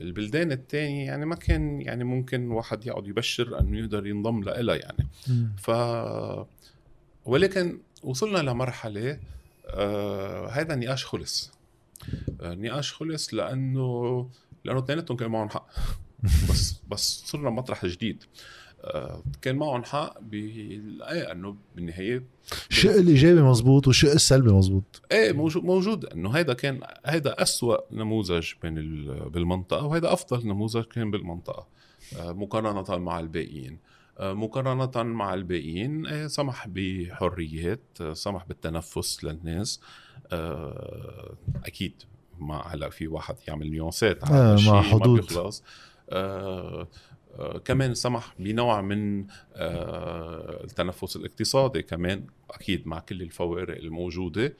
البلدان الثانية يعني ما كان يعني ممكن واحد يقعد يبشر إنه يقدر ينضم لها يعني. ف ولكن وصلنا لمرحلة آه هذا النقاش خلص. آه النقاش خلص لأنه لأنه اثنيناتهم كان معهم حق. (laughs) بس بس صرنا مطرح جديد. آه كان معهم حق بالايه إنه بالنهاية الشق الإيجابي مزبوط والشق السلبي مزبوط. إيه موجود موجود. إنه هيدا كان هيدا أسوأ نموذج بين بالمنطقة وهيدا أفضل نموذج كان بالمنطقة آه مقارنة مع الباقيين. مقارنة مع الباقيين آه، سمح بحريات آه، سمح بالتنفس للناس. آه، أكيد ما هلا في واحد يعمل نيونسات على مع حدود ما بيخلص. كمان سمح بنوع من التنفس الاقتصادي كمان أكيد مع كل الفوارق الموجودة.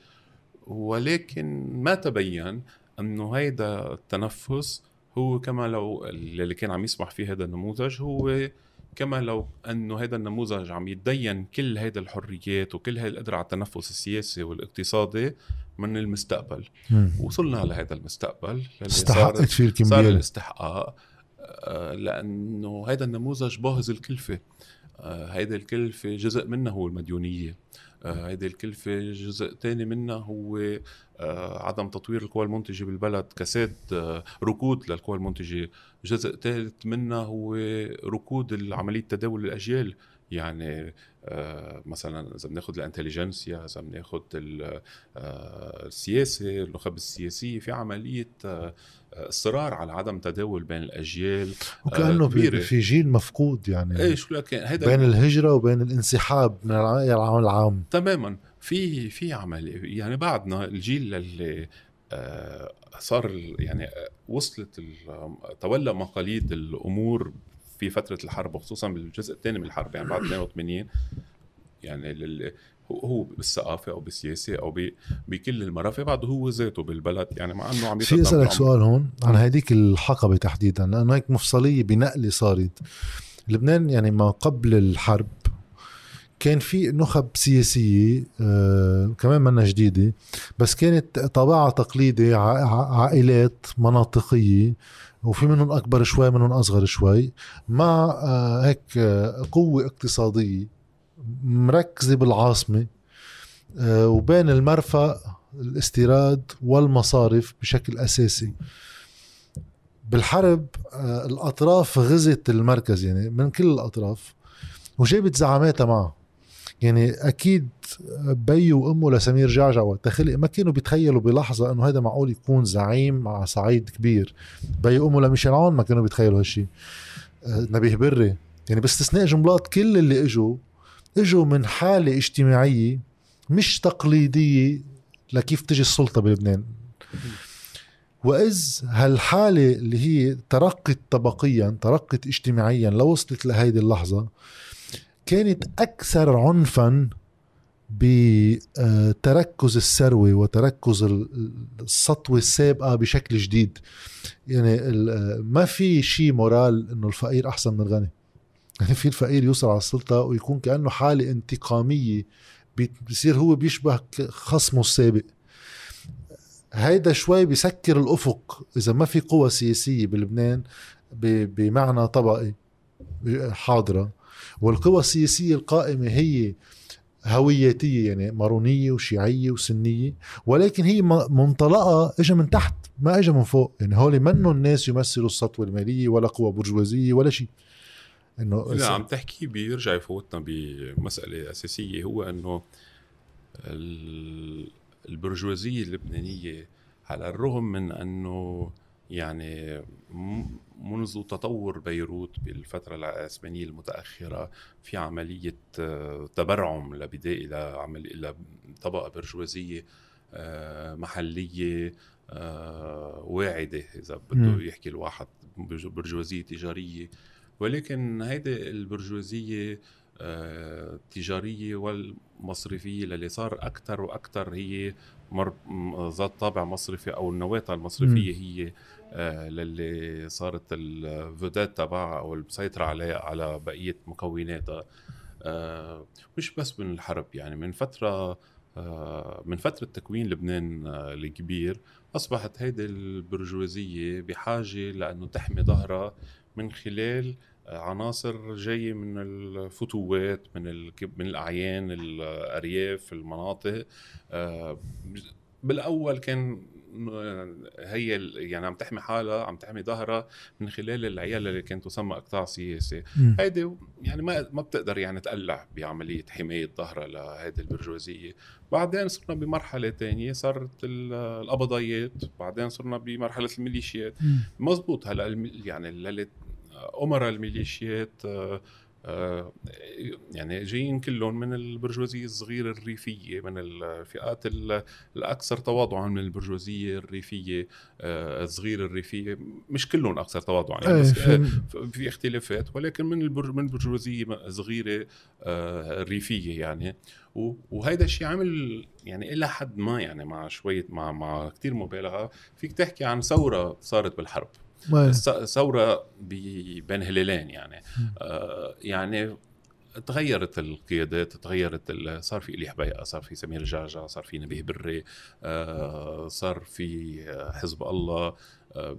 ولكن ما تبين أنه هيدا التنفس هو كما لو اللي كان عم يسمح فيه هذا النموذج هو كما لو انه هذا النموذج عم يتدين كل هيدا الحريات وكل هاي القدرة على التنفس السياسي والاقتصادي من المستقبل. مم. وصلنا لهذا المستقبل. استحقت فيه الكمبيال صار الاستحقاق آه، لأنه هذا النموذج باهظ الكلفة. آه، هيدا الكلفة جزء منها هو المديونية. آه، هيدي الكلفة جزء تاني منها هو آه، عدم تطوير القوى المنتجة بالبلد كساد آه، ركود للقوى المنتجة. جزء ثالث منها هو ركود عملية تداول الأجيال. يعني مثلا إذا بناخذ الإنتليجنسيا إذا بناخذ السياسة النخب السياسية في عملية اصرار على عدم تداول بين الأجيال وكأنه كبيرة. في جيل مفقود يعني. إيه شو لك هيدا بين الهجرة وبين الانسحاب من العمل العام. تماما. في في عمل. يعني بعدنا الجيل اللي صار يعني وصلت تولى مقاليد الأمور في فترة الحرب وخصوصا بالجزء الثاني من الحرب يعني بعد (clears throat) 82 يعني هو بالثقافة أو بالسياسة أو بكل المرافق بعده هو ذاته بالبلد. يعني مع إنه عم في أسألك سؤال هون عن هذيك الحقبة تحديدا لأنه هيك مفصلية بنقله صارت. لبنان يعني ما قبل الحرب كان في نخب سياسية آه كمان منا جديدة بس كانت طابعها تقليدي عائلات مناطقية وفي منهم أكبر شوي منهم أصغر شوي مع آه هيك آه قوة اقتصادية. مركزة بالعاصمة آه، وبين المرفأ الاستيراد والمصارف بشكل أساسي. بالحرب آه، الأطراف غزت المركز يعني من كل الأطراف وجابت زعاماتها معه. يعني أكيد بي وأمه لسمير جعجع وقت ما كانوا بيتخيلوا بلحظة إنه هذا معقول يكون زعيم مع صعيد كبير. بي وأمه لميشيل عون ما كانوا بيتخيلوا هالشيء آه، نبيه بري. يعني باستثناء جملات كل اللي إجوا إجوا من حالة اجتماعية مش تقليدية لكيف تجي السلطة بلبنان. وإذ هالحالة اللي هي ترقت طبقيا ترقت اجتماعيا لوصلت لهيدي اللحظة كانت أكثر عنفا بتركز الثروة وتركز السطوة السابقة بشكل جديد. يعني ما في شيء مورال إنه الفقير أحسن من الغني. يعني في الفقير يوصل على السلطة ويكون كأنه حالة انتقامية بيصير هو بيشبه خصمه السابق. هيدا شوي بيسكر الأفق. إذا ما في قوى سياسية بلبنان بمعنى طبقي حاضرة. والقوى السياسية القائمة هي هوياتية يعني مارونية وشيعية وسنية. ولكن هي منطلقة اجى من تحت ما اجى من فوق. يعني هول منهم الناس يمثلوا السطوة المالية ولا قوى برجوازية ولا شيء. إنه اذا عم تحكي بيرجع يفوتنا بمسألة أساسية هو إنه البرجوازية اللبنانية على الرغم من إنه يعني منذ تطور بيروت بالفترة العثمانية المتأخرة في عملية آه، تبرعم لبداية إلى عمل إلى طبقة برجوازية آه، محلية آه، واعدة إذا بده يحكي الواحد برجوازية تجارية. ولكن هيدي البرجوازية التجارية والمصرفية للي صار أكثر وأكثر هي مر... ذات طابع مصرفي أو النواة المصرفية هي آه للي صارت الفودات تبعها أو المسيطره عليها على بقية مكوناتها. آه مش بس من الحرب يعني من فترة آه من فترة تكوين لبنان آه، الكبير أصبحت هيدي البرجوازية بحاجة لأنه تحمي ظهرها من خلال عناصر جاية من الفتوات من من الأعيان الأرياف المناطق. آه، بالأول كان هي يعني عم تحمي حالها عم تحمي ظهرها من خلال العيال اللي كانت تسمى أقطاع سياسي. هيدي يعني ما ما بتقدر يعني تقلع بعملية حماية ظهرها لهيدي البرجوازية. بعدين صرنا بمرحلة ثانية صارت القبضايات بعدين صرنا بمرحلة الميليشيات. مزبوط هلأ يعني اللي امراء الميليشيات آه، آه، يعني جايين كلهم من البرجوازية الصغيرة الريفية من الفئات الأكثر تواضعا من البرجوازية الريفية آه، الصغيرة الريفية. مش كلهم أكثر تواضعا يعني بس في اختلافات ولكن من من البرجوازية صغيرة ريفيه يعني. وهيدا الشيء عامل يعني إلى حد ما يعني مع شوية مع مع كثير مبالغة. فيك تحكي عن ثورة صارت بالحرب. ثورة بين هلالين يعني. آه يعني تغيرت القيادات تغيرت صار في إلي حبيقة صار في سمير جعجع صار في نبيه بري. آه صار في حزب الله آه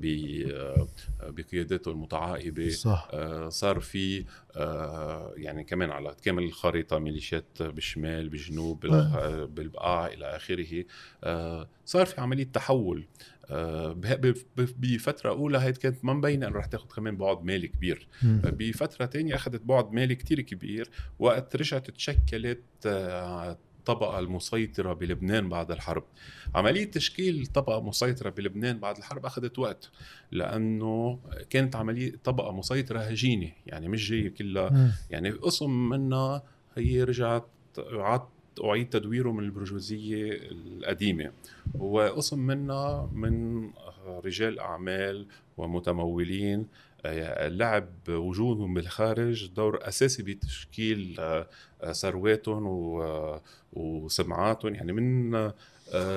بقياداته المتعاقبة. صح. آه صار في يعني كمان على كامل الخريطة ميليشيات بالشمال بالجنوب بالبقاع إلى آخره. آه، صار في عملية تحول. آه، بفترة أولى هي كانت ما مبينه انه رح تاخذ كمان بعد مالي كبير. بفترة تانية أخذت بعد مالي كتير كبير وقت رجعت تشكلت آه، الطبقة المسيطرة بلبنان بعد الحرب. عملية تشكيل طبقة مسيطرة بلبنان بعد الحرب أخذت وقت لأنه كانت عملية طبقة مسيطرة هجينة يعني مش جاية كلها. يعني قسم منها هي رجعت عاد أعيد تدويره من البرجوازية القديمة. هو قسم منها من رجال أعمال ومتمولين آه، لعب وجودهم بالخارج دور أساسي بتشكيل آه، ثرواتهم وسمعاتهم. يعني من آه،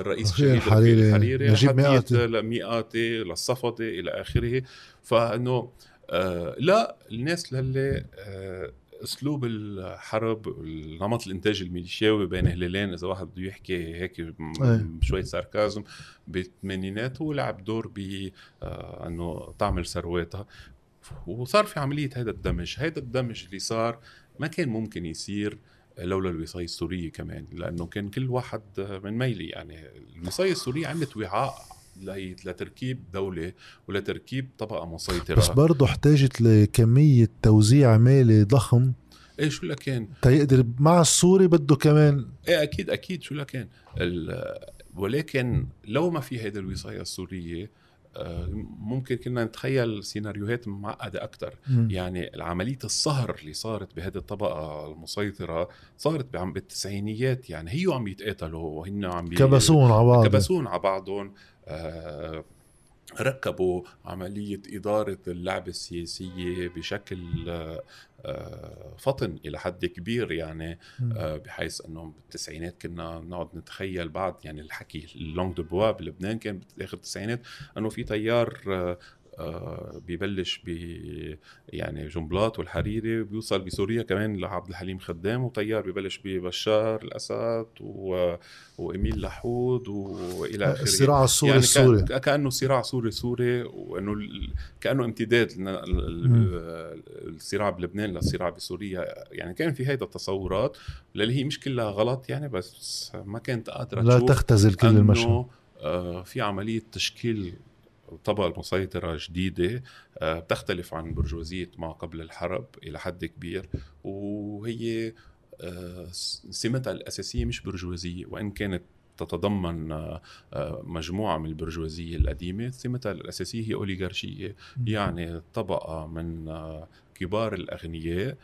رئيس الشهيد الحريري, الحريري نجيب مئاتي لمئاتي للصفدي إلى آخره. فإنه لا الناس للي أسلوب الحرب نمط الانتاج الميليشياوي بين هلالين إذا واحد بده يحكي هيك بشويه ساركازم بالثمانينات هو لعب دور ب آه إنه تعمل ثرواتها. وصار في عملية هذا الدمج. هذا الدمج اللي صار ما كان ممكن يصير لولا الوصاية السورية كمان لأنه كان كل واحد من ميلي. يعني الوصاية السورية عملت وعاء لتركيب دولة ولتركيب طبقة مسيطرة. بس برضه احتاجت لكمية توزيع مالي ضخم. إيه شو لكان؟ تيقدر مع السوري بده كمان. إيه أكيد أكيد شو لكان؟ ولكن لو ما في هيدا الوصاية السورية آه، ممكن كنا نتخيل سيناريوهات معقدة أكثر يعني عمليه الصهر اللي صارت بهذه الطبقة المسيطرة صارت بالتسعينيات يعني هيو عم يتقاتلوا وهن عم. كبسون على بعض كبسون على بعضهم. ركبوا عملية إدارة اللعبة السياسية بشكل آه، فطن إلى حد كبير يعني آه، بحيث أنه بالتسعينات كنا نقعد نتخيل بعد يعني الحكي ال langue de bois بلبنان كان بآخر التسعينات أنه في تيار آه، بيبلش ب يعني جنبلاط والحريري بيوصل بسوريا كمان لعبد الحليم خدام وتيار بيبلش ببشار الأسد و... واميل لحود وإلى آخره. الصراع السوري يعني السوري. كأنه صراع سوري سوري وإنه ال... كأنه امتداد الصراع بلبنان للصراع بسوريا. يعني كان في هيدا التصورات اللي هي مش كلها غلط يعني بس ما كانت قادرة لا تختزل كل المشهد. آه، في عملية تشكيل طبقة المسيطرة جديدة آه، بتختلف عن برجوازية ما قبل الحرب إلى حد كبير وهي آه، سمتها الأساسية مش برجوازية وإن كانت تتضمن آه، مجموعة من البرجوازية القديمة سمتها الأساسية هي أوليغارشية يعني طبقة من كبار الأغنياء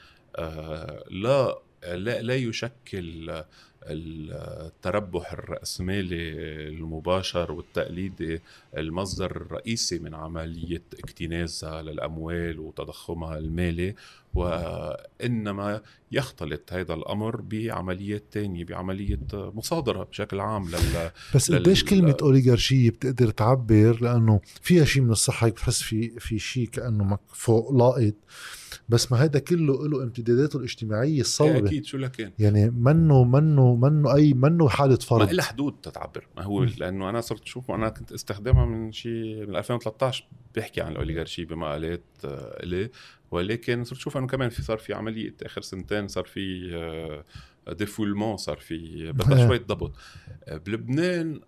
لا لا لا يشكل التربح الرأسمالي المباشر والتقليدي المصدر الرئيسي من عملية اكتنازها للأموال وتضخمها المالي وإنما يختلط هذا الأمر بعمليات تانية بعملية مصادرة بشكل عام لل بس قديش كلمة أوليغارشية بتقدر تعبر؟ لأنه فيها شيء من الصحة بتحس في في شيء كأنه فوق لاقط بس ما هذا كله له امتداداته الاجتماعية الصلبه أكيد شو لكن يعني منه منه منه أي منه حالة فرض. ما لها حدود تتعبر ما هو لأنه أنا صرت أشوف أنا كنت استخدمها من شيء من 2013 بحكي عن الأوليغارشي بمقالات آه، إلي. ولكن صرت أشوف إنه كمان في صار في عملية آخر سنتين صار في ديفولمون آه، صار في بدها شوية ضبط. آه، بلبنان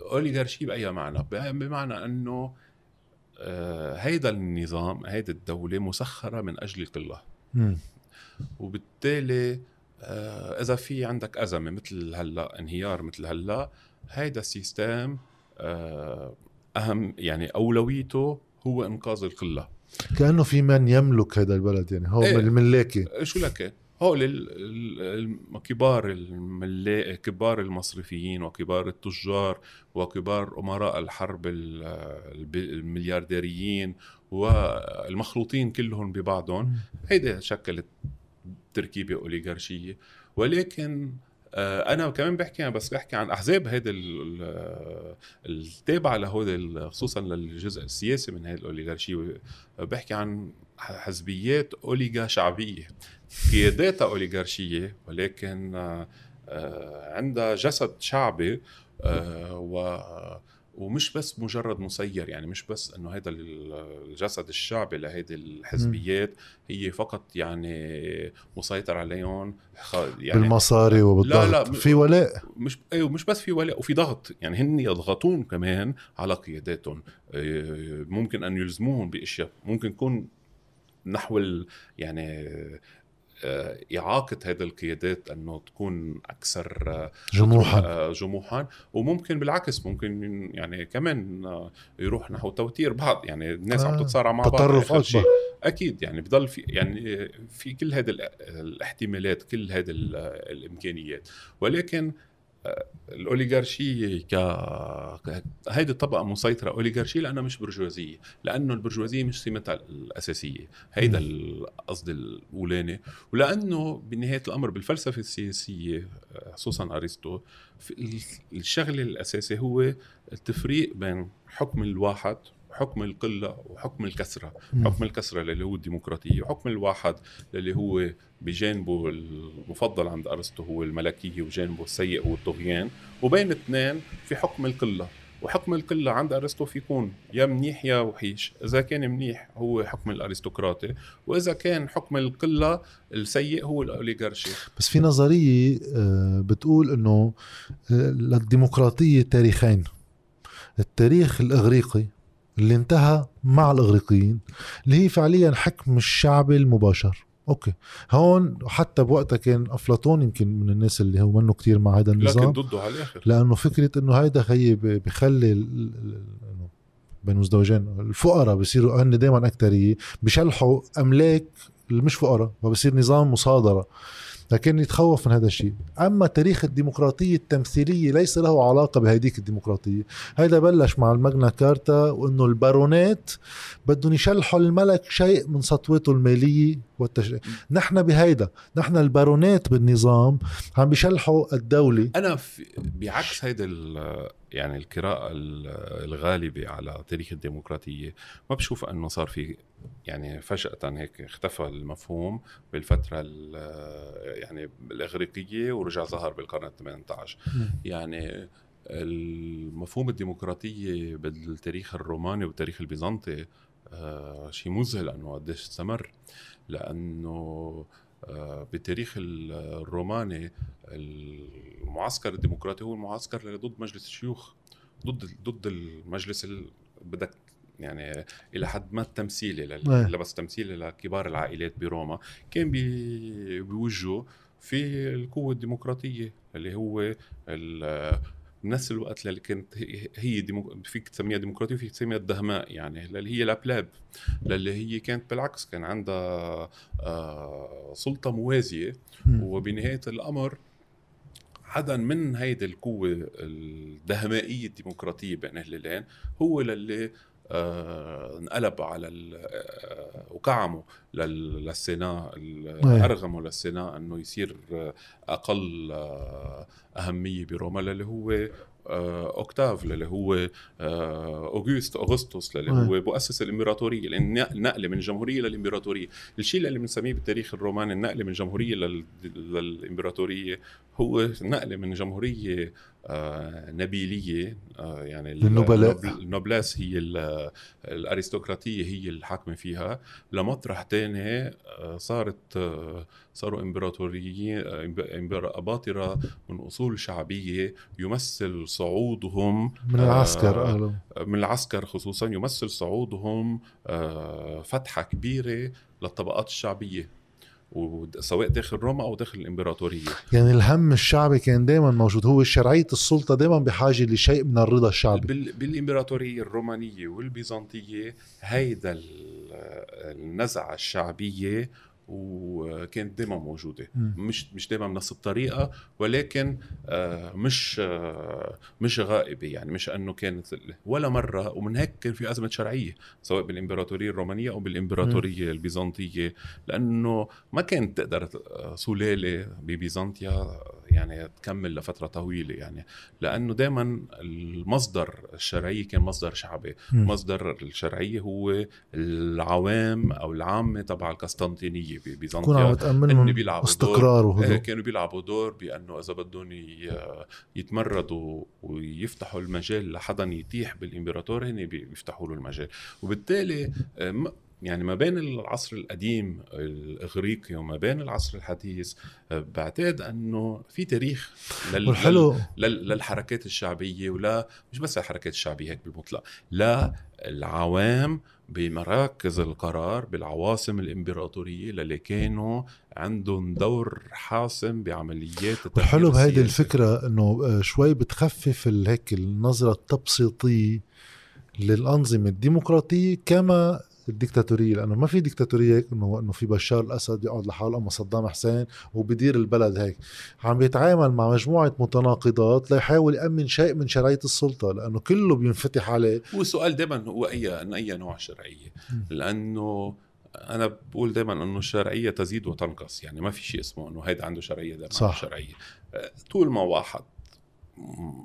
أوليغارشي بأي معنى؟ بمعنى إنه آه، هيدا النظام هيدي الدولة مسخرة من أجل القلة وبالتالي آه، إذا في عندك أزمة مثل هلأ انهيار مثل هلأ هيدا السيستم آه، أهم يعني أولويته هو إنقاذ القلة. كأنه في من يملك هذا البلد يعني هو إيه. الملاكي شو لك؟ هول كبار الملاك كبار المصرفيين وكبار التجار وكبار أمراء الحرب المليارديريين والمخلوطين كلهم ببعضهم. هيدا شكلت تركيبة أوليغارشية. ولكن آه، أنا كمان بحكي بس بحكي عن أحزاب هيدي التابعة لهودي خصوصا للجزء السياسي من هذه الأوليغارشية. بحكي عن حزبيات اوليغا شعبيه قياداتها أوليغارشية ولكن آه، عندها جسد شعبي آه، و ومش بس مجرد مسير يعني مش بس إنه هذا الجسد الشعبي لهيدي الحزبيات هي فقط يعني مسيطر عليهم يعني بالمصاري وبالضغط. لا لا في ولاء؟ مش أيوه مش بس في ولاء وفي ضغط. يعني هن يضغطون كمان على قياداتهم. آه، ممكن أن يلزموهم بأشياء. ممكن يكون نحو يعني آه، إعاقة هذه القيادات أنه تكون أكثر آه، جموحا. آه، جموحا. وممكن بالعكس ممكن يعني كمان يروح نحو توتير بعض. يعني الناس آه. عم تتصارع مع بعض. تطرف أكبر أكيد يعني بضل في يعني في كل هذه الاحتمالات كل هذه الإمكانيات. ولكن الأوليغارشية ك هيدي الطبقة مسيطرة أوليغارشية لأنها مش برجوازية لأنه البرجوازية مش سمتها الأساسية. هيدا القصد الأولاني. ولأنه بنهاية الأمر بالفلسفة السياسية خصوصا أرسطو الشغلة الاساسي هو التفريق بين حكم الواحد حكم القلة وحكم الكسرة حكم الكسرة اللي هو الديمقراطية وحكم الواحد اللي هو بجانبه المفضل عند أرسطو هو الملكية وجانبه السيء هو الطغيان. وبين اثنين في حكم القلة وحكم القلة عند أرسطو في يكون يا منيح يا وحيش. إذا كان منيح هو حكم الأرستقراطي وإذا كان حكم القلة السيء هو الأوليغارشي. بس في نظرية آه، بتقول أنه آه، للديمقراطية تاريخين التاريخ الإغريقي اللي انتهى مع الإغريقيين اللي هي فعليا حكم الشعب المباشر. أوكي. هون حتى بوقتها كان أفلاطون يمكن من الناس اللي هو منه كتير مع هذا النظام لكن ضده على الآخر. لأنه فكرة إنه هيدا هي بخلي بين مزدوجين الفقراء بصيروا هن دائما اكثريه بشلحوا أملاك اللي مش فقراء فبصير نظام مصادرة. لكن يتخوف من هذا الشيء. أما تاريخ الديمقراطية التمثيلية ليس له علاقة بهديك الديمقراطية. هيدا بلش مع المغنا كارتا وأنه البارونات بدهم يشلحوا الملك شيء من سطوته المالية والتشريع نحن بهيدا نحن البارونات بالنظام عم بيشلحوا الدولة. أنا في بعكس هيدا يعني القراءة الغالبة على تاريخ الديمقراطية ما بشوف أنه صار في يعني فجأة هيك اختفى المفهوم بالفترة يعني الإغريقية ورجع ظهر بالقرن ال 18 يعني المفهوم الديمقراطية بالتاريخ الروماني والتاريخ البيزنطي آه شيء مذهل إنه قديش استمر. لأنه آه بالتاريخ الروماني المعسكر الديمقراطي هو المعسكر اللي ضد مجلس الشيوخ ضد ضد المجلس بدك يعني إلى حد ما التمثيلي لا بس تمثيلي لكبار العائلات بروما. كان بيوجهوا في القوة الديمقراطية اللي هو بنفس الوقت اللي كانت هي ديمو... فيك تسميها ديمقراطية وفيك تسميها الدهماء يعني اللي هي la plèbe. اللي هي كانت بالعكس كان عندها آه سلطة موازية. وبنهاية الأمر حدا من هيدي القوة الدهمائية الديمقراطية بين الهلالين هو للي انقلب على آه وكعموا للسيناء ارغموا للسيناء أنه يصير أقل آه أهمية بروما اللي هو آه، أوكتاف اللي هو آه، اوغست أغسطس اللي هو مؤسس الإمبراطورية النقله من الجمهوريه للإمبراطورية. الشيء اللي بنسميه بالتاريخ الروماني النقلة من الجمهوريه للإمبراطورية هو نقلة من جمهورية آه، نبيلية آه، يعني النبلاء النوبلاس هي الأرستقراطية هي الحاكمه فيها. لمطرح تاني آه، صارت صاروا إمبراطوريين أباطرة من أصول شعبية يمثل صعودهم من العسكر من العسكر خصوصا يمثل صعودهم فتحة كبيرة للطبقات الشعبية. وسواء داخل روما أو داخل الإمبراطورية. يعني الهم الشعبي كان دائما موجود. هو شرعية السلطة دائما بحاجة لشيء من الرضا الشعبي. بال... بالإمبراطورية الرومانية والبيزنطية هيدا النزعة الشعبية وكانت دائما موجودة. مش مش دائما بنفس الطريقة ولكن آه مش آه مش غائبة يعني مش أنه كانت ولا مرة ومن هيك كان في أزمة شرعية سواء بالإمبراطورية الرومانية أو بالإمبراطورية. البيزنطية لأنه ما كانت تقدر آه، سلالة ببيزنطيا يعني تكمل لفترة طويلة يعني لأنه دائما المصدر الشرعيه كان مصدر شعبي. مصدر الشرعيه هو العوام أو العامة تبع القسطنطينية ببيزنطيا كانوا بيلعبوا استقرار دور إيه، كانوا بيلعبوا دور بأنه إذا بدهم يتمردوا ويفتحوا المجال لحدا يتيح بالإمبراطور هن بيفتحوا له المجال. وبالتالي آه، يعني ما بين العصر القديم الاغريقي وما بين العصر الحديث آه، بعتقد أنه في تاريخ لل... والحلو لل... للحركات الشعبية ولا مش بس الحركات الشعبية هيك بالمطلق لا العوام بمراكز القرار بالعواصم الإمبراطورية للي كانوا عندهم دور حاسم بعمليات الحلو بهيدي الفكرة إنه آه، شوي بتخفف هيك النظرة التبسيطية للأنظمة الديمقراطية كما الديكتاتوريه لأنه ما في ديكتاتوريه هيك إنه إنه في بشار الأسد يقعد لحاله أما صدام حسين وبدير البلد هيك. عم بيتعامل مع مجموعة متناقضات ليحاول يأمن شيء من شرعيه السلطة لأنه كله بينفتح عليه. هو السؤال دائما هو أي أي نوع شرعية؟ لأنه أنا بقول دائما إنه الشرعية تزيد وتنقص يعني ما في شيء اسمه إنه هيدا عنده شرعية ده صح. شرعية. طول ما واحد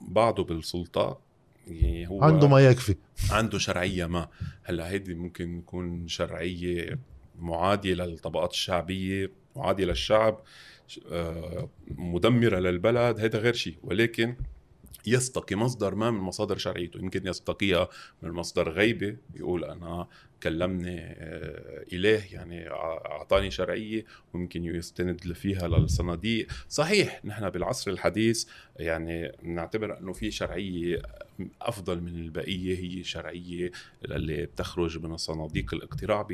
بعده بالسلطة يعني هو عنده ما يكفي. عنده شرعية ما. هلأ هيدي ممكن يكون شرعية معادية للطبقات الشعبية معادية للشعب آه، مدمرة للبلد هذا غير شيء ولكن يستقي مصدر ما من مصادر شرعيته. يمكن يستقيها من مصدر غيبة يقول أنا كلمني آه، إله يعني أعطاني شرعية ويمكن يستند فيها للصناديق. صحيح نحن بالعصر الحديث يعني نعتبر أنه في شرعية أفضل من البقية هي شرعية اللي بتخرج من الصناديق الاقتراع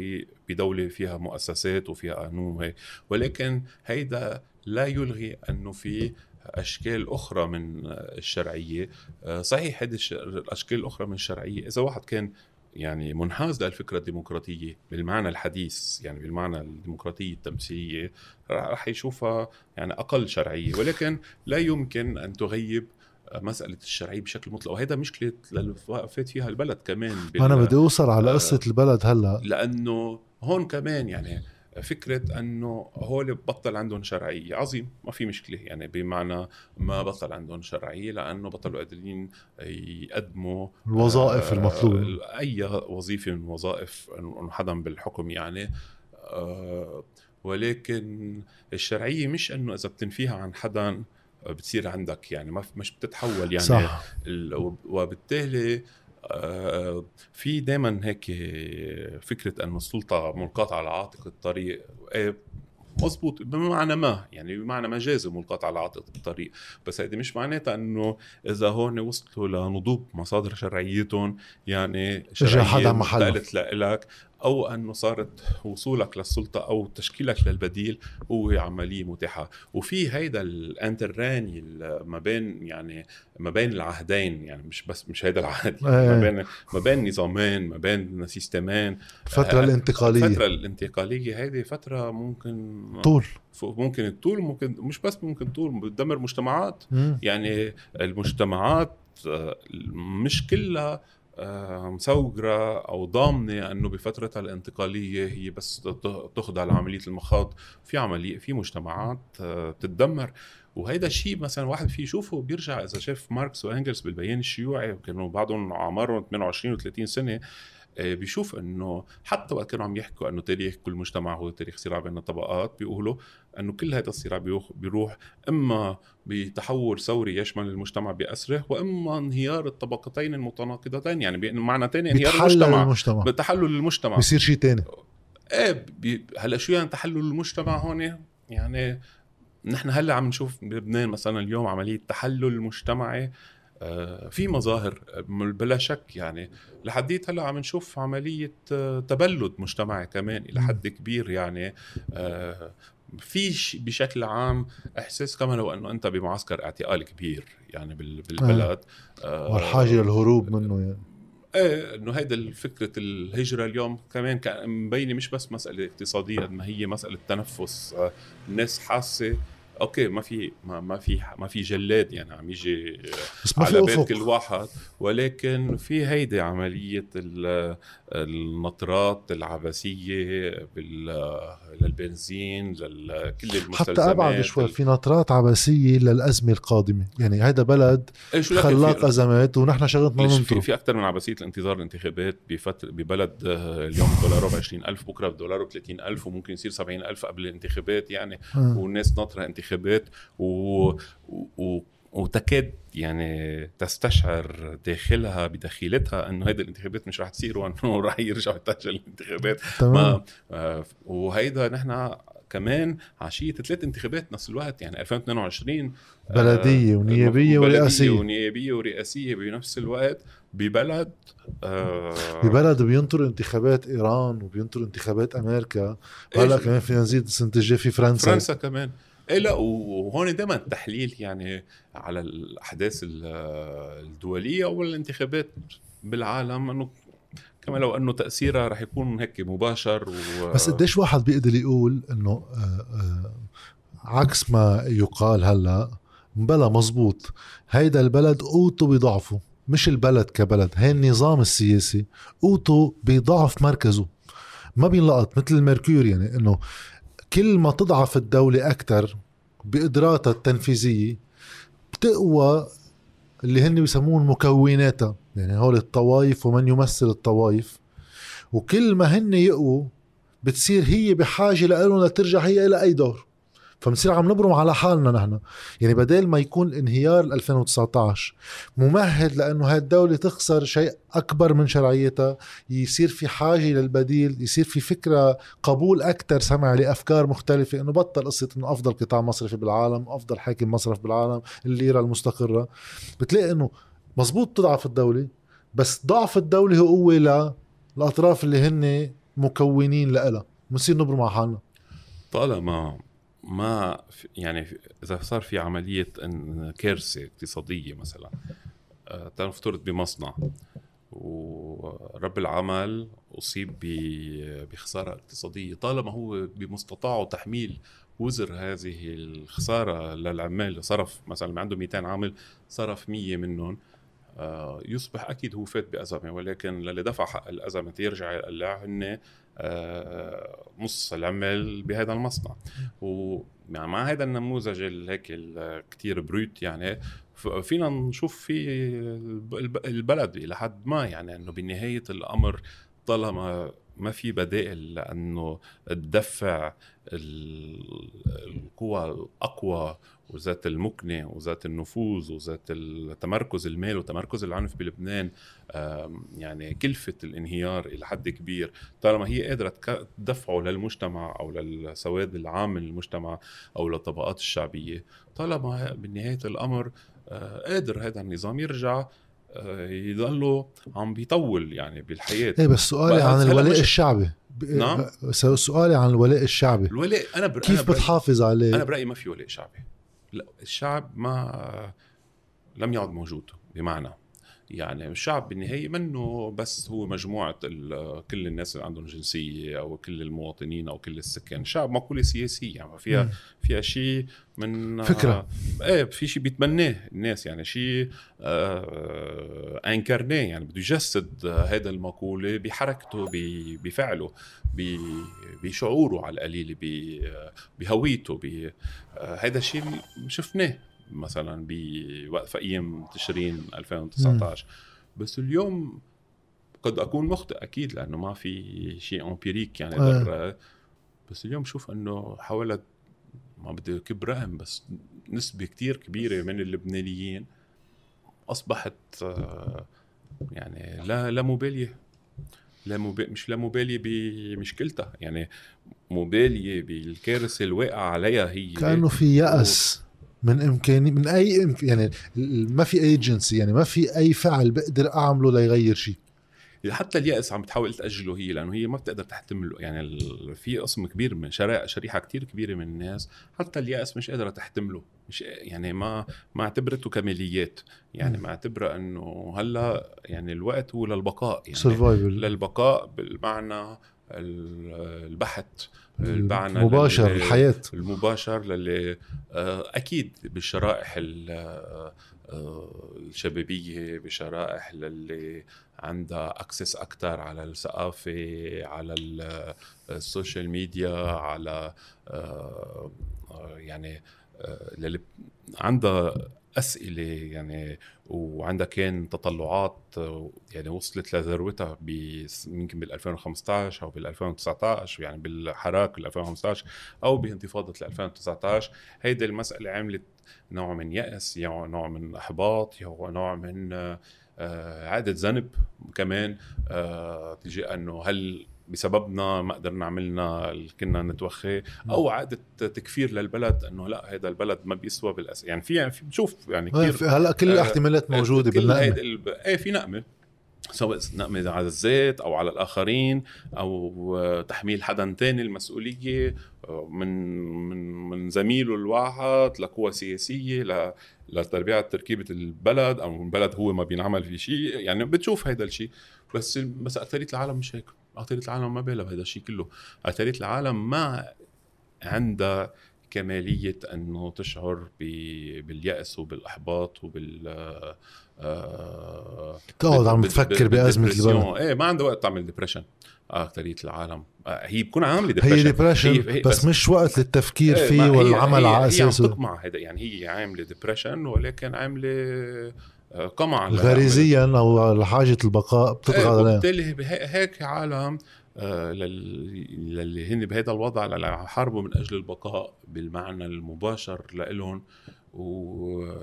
بدولة فيها مؤسسات وفيها قانون ولكن هيدا لا يلغي أنه في أشكال أخرى من الشرعية. آه، صحيح هذه الأشكال الأخرى من الشرعية. إذا واحد كان يعني منحاز للفكرة الديمقراطية بالمعنى الحديث يعني بالمعنى الديمقراطية التمثيلية راح يشوفها يعني أقل شرعية. ولكن لا يمكن أن تغيب مسألة الشرعية بشكل مطلق وهذا مشكلة اللي فات فيها البلد كمان أنا بدي أوصل على قصة البلد هلأ. لأنه هون كمان يعني فكرة أنه هول بطل عندهم شرعية عظيم ما في مشكلة يعني بمعنى ما بطل عندهم شرعية لأنه بطلوا قادرين يقدموا الوظائف آه المطلوبة. أي وظيفة من وظائف حدا بالحكم يعني. آه ولكن الشرعية مش إنه إذا بتنفيها عن حدا بتصير عندك يعني ما مش بتتحول يعني صح. وبالتالي آه، في دائما هيك فكرة أن السلطة ملقاة على عاتق الطريق. إيه، مزبوط بمعنى ما يعني بمعنى مجازي ملقاة على عاتق الطريق. بس هيدي مش معناتها إنه إذا هون وصلوا لنضوب مصادر شرعيتهم يعني شرعيه حدا محل لك أو انه صارت وصولك للسلطة أو تشكيلك للبديل هو عملية متاحة. وفي هيدا الانتراني ما بين يعني ما بين العهدين يعني مش بس مش هيدا العهد يعني ما بين ما بين نظامين ما بين سيستمين. الفترة الانتقالية. الفترة الانتقالية هيدي فترة ممكن طول. ممكن الطول ممكن مش بس ممكن طول بتدمر مجتمعات. يعني المجتمعات آه، مش كلها مسوقرة أو ضامنة أنه بفترتها الانتقالية هي بس تخضع لعملية المخاض. في عملية في مجتمعات آه، بتتدمر. وهيدا الشيء مثلا واحد فيه يشوفه بيرجع إذا شاف ماركس وإنجلس بالبيان الشيوعي وكانوا بعضهم أعمارهم 28 و30 سنة بيشوف إنه حتى وقت كانوا عم يحكوا إنه تاريخ كل مجتمع هو تاريخ صراع بين الطبقات بيقولوا إنه كل هذا الصراع بيروح إما بتحول ثوري يشمل المجتمع بأسره وإما انهيار الطبقتين المتناقضتين يعني معنى ثاني انهيار المجتمع. المجتمع. بتحلل المجتمع. بصير شيء ثاني إيه بي... هلا شو يعني تحلل المجتمع هون؟ يعني نحن هلأ عم نشوف بلبنان مثلا اليوم عملية تحلل مجتمعي. آه، في مظاهر بلا شك يعني. لحديت هلأ عم نشوف عملية آه، تبلد مجتمعي كمان إلى حد كبير يعني. آه، في بشكل عام إحساس كما لو إنه أنت بمعسكر اعتقال كبير يعني بالبلد. آه والحاجة للهروب منه يعني. إيه إنه هيدا فكرة الهجرة اليوم كمان مبينة مش بس مسألة اقتصاديه قد ما هي مسألة تنفس. الناس حاسة أوكي ما في ما, ما في ما في جلاد يعني عم يجي بس ما على بيت كل واحد. ولكن في هيدي عملية النطرات العبثية للبنزين لكل المستلزمات حتى أبعد شوي في نطرات عبثية للأزمة القادمة. يعني هذا بلد إيه خلاق أزمات ونحن شغلتنا ننطر في, في أكثر من عبثية الانتظار الانتخابات بفتره ببلد اليوم دولاره ب 20000 بكرة بدولاره ب 30000 وممكن يصير 70000 قبل الانتخابات يعني. آه. والناس ناطرة انتخابات. و, و وتكاد يعني تستشعر داخلها بداخلتها أنه هيدي الانتخابات مش رح تصير وأنه (laughs) رح يرجعوا يتاجل الانتخابات تمام. آه وهيدا نحن كمان عشية ثلاث انتخابات نفس الوقت يعني 2022 بلدية ونيابية ورئاسية. ونيابية ورئاسية بنفس الوقت ببلد آه ببلد بينطر انتخابات إيران وبينطر انتخابات أمريكا وهلأ كمان فينا نزيد السنة الجايه في فرنسا. فرنسا كمان. إيه لا وهون دائما التحليل يعني على الأحداث الدولية والانتخابات بالعالم إنه كما لو إنه تأثيرها رح يكون هيك مباشر و... بس قديش واحد بيقدر يقول إنه آه، آه، عكس ما يقال هلأ بلا مزبوط. هيدا البلد قوته بضعفه. مش البلد كبلد هي النظام السياسي. قوته بضعف مركزه. ما بينلقط مثل الميركور يعني إنه كل ما تضعف الدولة أكثر بقدراتها التنفيذية بتقوى اللي هن بيسموهم مكوناتها. يعني هول الطوائف ومن يمثل الطوائف. وكل ما هن يقووا بتصير هي بحاجة لهم لترجع هي إلى أي دور. فبنصير عم نبرم على حالنا نحن. يعني بدل ما يكون انهيار 2019 ممهد لأنه هاي الدولة تخسر شيء أكبر من شرعيتها يصير في حاجة للبديل يصير في فكرة قبول أكثر سمع لافكار مختلفة إنه بطل قصة إنه أفضل قطاع مصرفي بالعالم أفضل حاكم مصرف بالعالم الليرة المستقرة. بتلاقي إنه مزبوط تضعف الدولة بس ضعف الدولة هو قوة للاطراف اللي هن مكونين لها بنصير نبرم على حالنا. طالما ما يعني إذا صار في عملية كارثة اقتصادية مثلا آه، تنفترض بمصنع ورب العمل أصيب بخسارة اقتصادية طالما هو بمستطاعه تحميل وزر هذه الخسارة للعمال صرف مثلا عنده 200 عامل صرف 100 منهم آه، يصبح أكيد هو فات بأزمة ولكن للي دفع حق الأزمة يرجع يقلع هن نص العمال بهذا المصنع. و يعني مع هذا النموذج هيك كثير بروت يعني فينا نشوف في البلد إلى حد ما يعني إنه بنهاية الأمر طالما ما في بدائل لأنه تدفع القوى الأقوى وذات المكنه وذات النفوذ وذات التمركز المال وتمركز العنف بلبنان يعني كلفة الانهيار إلى حد كبير. طالما هي قادرة تدفعه للمجتمع أو للسواد العام من المجتمع أو للطبقات الشعبية طالما بنهايه الأمر آه، قادر هذا النظام يرجع يضلوا عم بيطول يعني بالحياة. إيه بس سؤالي عن الولاء مش... الشعبي. نعم؟ سؤالي عن الولاء الشعبي. الولاء أنا بر... كيف أنا بتحافظ عليه؟ أنا برأيي ما في ولاء شعبي. الشعب ما لم يعد موجود بمعنى. يعني الشعب بالنهاية منه بس هو مجموعة كل الناس اللي عندهم جنسية أو كل المواطنين أو كل السكان. الشعب مقولة سياسية يعني فيها م. فيها شيء من فكرة. إيه في شيء بيتبناه الناس يعني شيء آه انكرناه يعني بده يجسد هذا المقولة بحركته بفعله بشعوره على القليل بهويته هذا الشيء شفناه. مثلا بوقت أيام تشرين 2019 م. بس اليوم قد أكون مخطئ أكيد لأنه ما في شيء أمبيريك يعني آه. بس اليوم شوف إنه حوالي ما بدي أكب رقم بس نسبة كتير كبيرة من اللبنانيين أصبحت آه، يعني لا لا مبالية لا. مش لا مبالية بمشكلتها يعني مبالية بالكارثة الواقعة عليها هي كأنه في يأس من امكاني من أي إمك... يعني ما في ايجنسي يعني ما في أي فعل بقدر أعمله ليغير شيء. حتى اليأس عم بتحاول تأجله هي لأنه هي ما بتقدر تحتمله يعني في قسم كبير من شريحة شريحة كتير كبيرة من الناس حتى اليأس مش قادرة تحتمله مش يعني ما ما اعتبرته كماليات. يعني ما اعتبرة إنه هلأ يعني الوقت هو للبقاء يعني Survival. للبقاء بالمعنى البحت المعنى المباشر الحياة. المباشر للي آه، أكيد بالشرائح آه، الشبابية بشرائح للي عندها access أكثر على الثقافة على السوشيال ميديا على آه، يعني للي عندها أسئلة يعني وعندها كان تطلعات يعني وصلت لذروتها يمكن بال 2015 أو بال 2019 يعني بالحراك بال 2015 أو بانتفاضة 2019 هيدي المسألة عملت نوع من يأس نوع من إحباط نوع من آه، عقدة ذنب كمان آه، تجي إنه هل بسببنا ما قدرنا عملنا اللي كنا نتوخاه أو عقده تكفير للبلد إنه لا هذا البلد ما بيسوى بالأس يعني في يعني بنشوف يعني كثير هلأ كل الاحتمالات موجودة بالنقمة. إيه في نقمة. سواء نقمة على الذات أو على الآخرين أو تحميل حدا تاني المسؤولية من من من زميله الواحد لقوى سياسية ل لتربيع تركيبة البلد أو البلد هو ما بينعمل في شيء يعني بتشوف هذا الشيء. بس بس أكثرية العالم مش هيك. أكثرية العالم ما بالها بهذا الشيء كله. أكثرية العالم ما عندها كمالية أنه تشعر باليأس وبالإحباط وبال آه تقعد عم تفكر بأزمة البلد. إيه ما عنده وقت تعمل depression أكثرية العالم. آه هي بكون عاملة depression هي depression هي بس, بس مش وقت للتفكير إيه فيه والعمل على أساسه هي عم تقمع هيدا. يعني هي عاملة depression ولكن عاملة آه، قمع غريزيا أو لحاجه البقاء بتطغى عليها. وبالتالي هيك عالم آه، للي هن بهذا الوضع اللي حاربوا من أجل البقاء بالمعنى المباشر لإلهم و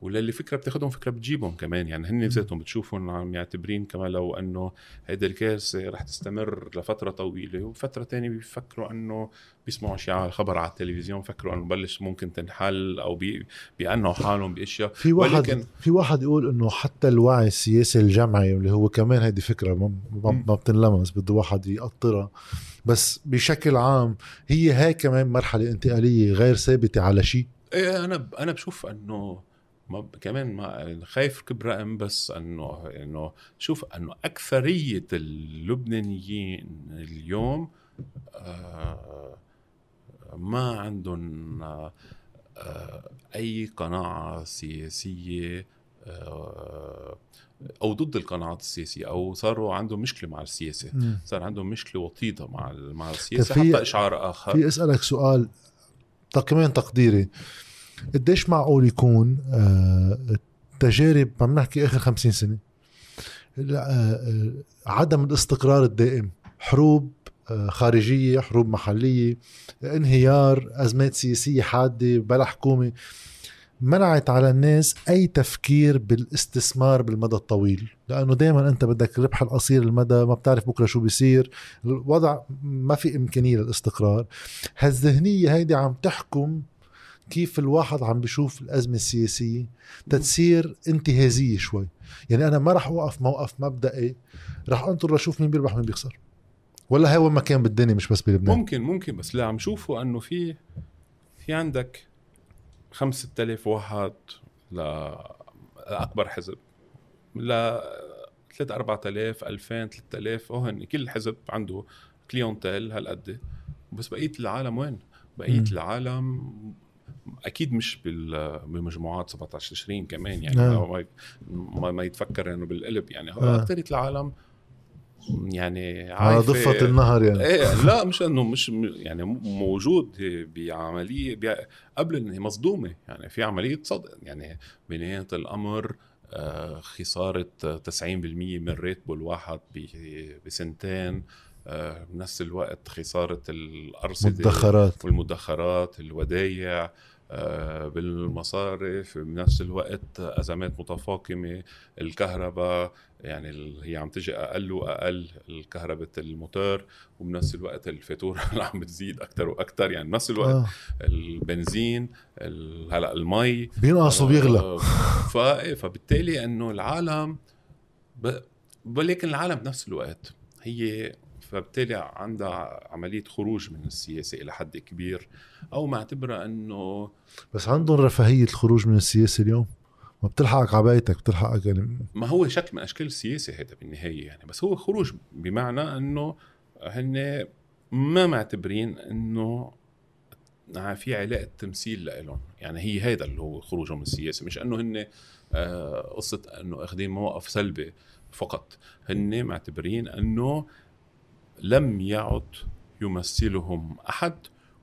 وللي فكرة بتاخذهم فكرة بتجيبهم كمان. يعني هن ذاتهم بتشوفهم عم يعتبرين كمان لو إنه هيدي الكارثه رح تستمر لفترة طويلة وفترة تانية بيفكروا إنه بيسمعوا شيء على خبر على التلفزيون فكروا إنه بلش ممكن تنحل أو بي بيقنعوا حالهم بأشياء. في واحد ولكن في واحد يقول إنه حتى الوعي السياسي الجمعي اللي هو كمان هيدي فكرة ما, ما بتنلمس بده واحد يقطرها. بس بشكل عام هي هاي كمان مرحلة انتقالية غير ثابتة على شيء؟ إيه أنا أنا بشوف إنه ما كمان ما خايف كب رقم بس انه إنه شوف أنه أكثرية اللبنانيين اليوم آه ما عندهم آه أي قناعة سياسية آه أو ضد القناعات السياسية أو صاروا عندهم مشكلة مع السياسة. صار عندهم مشكلة وطيدة مع مع السياسة حتى إشعار آخر. في أسألك سؤال كمان تقديري. قديش معقول يكون آه، عم نحكي آخر خمسين سنة؟ آه، آه، عدم الاستقرار الدائم حروب خارجية حروب محلية انهيار أزمات سياسية حادة بلا حكومة. منعت على الناس أي تفكير بالاستثمار بالمدى الطويل لأنه دائما أنت بدك الربح القصير المدى ما بتعرف بكرة شو بيصير. الوضع ما في إمكانية للاستقرار. هالذهنية هيدي عم تحكم كيف الواحد عم بيشوف الأزمة السياسية؟ تتصير انتهازية شوي. يعني أنا ما راح أوقف موقف مبدئي راح أنطر لأشوف مين بيربح ومين بيخسر. ولا هي وين ما كان بالدنيا مش بس بلبنان. ممكن ممكن بس اللي عم شوفه إنه في في عندك 5 6000 واحد لاكبر حزب ل 3 4000 2000 3000 وهن كل حزب عنده كليونتيل هالقد. بس بقية العالم وين؟ بقية. العالم أكيد مش بمجموعات 17 تشرين كمان يعني. آه. ما, ما يتفكر إنه بالقلب يعني. آه. اكثريه العالم يعني على ضفة النهر يعني. إيه لا مش إنه مش يعني موجود بعملية قبل انه مصدومة يعني. في عملية صدق يعني. بنهايه الامر آه، خسارة 90% من راتبه الواحد بسنتين آه، بنفس الوقت خسارة الأرصدة المدخرات والمدخرات الودايع بالمصارف بنفس الوقت أزمات متفاقمة الكهرباء يعني هي عم تجي أقل وأقل الكهرباء الموتور وبنفس الوقت الفاتورة (laughs) عم بتزيد أكثر وأكثر يعني بنفس الوقت آه. البنزين هلأ المي بينقص وبيغلى (laughs) آه فبالتالي إنه العالم ب... ولكن العالم بنفس الوقت هي فبالتالي عندها عملية خروج من السياسة إلى حد كبير أو معتبرة أنه بس عندهم رفاهية الخروج من السياسة اليوم؟ ما بتلحقك على بيتك بتلحقك يعني ما هو شكل من أشكال السياسة هذا بالنهاية يعني بس هو خروج بمعنى أنه هن ما معتبرين أنه في علاقة تمثيل لهم يعني هي هذا اللي هو خروجهم من السياسة مش أنه هن آه، قصة أنه أخذين مواقف سلبي فقط. هن معتبرين أنه لم يعد يمثلهم أحد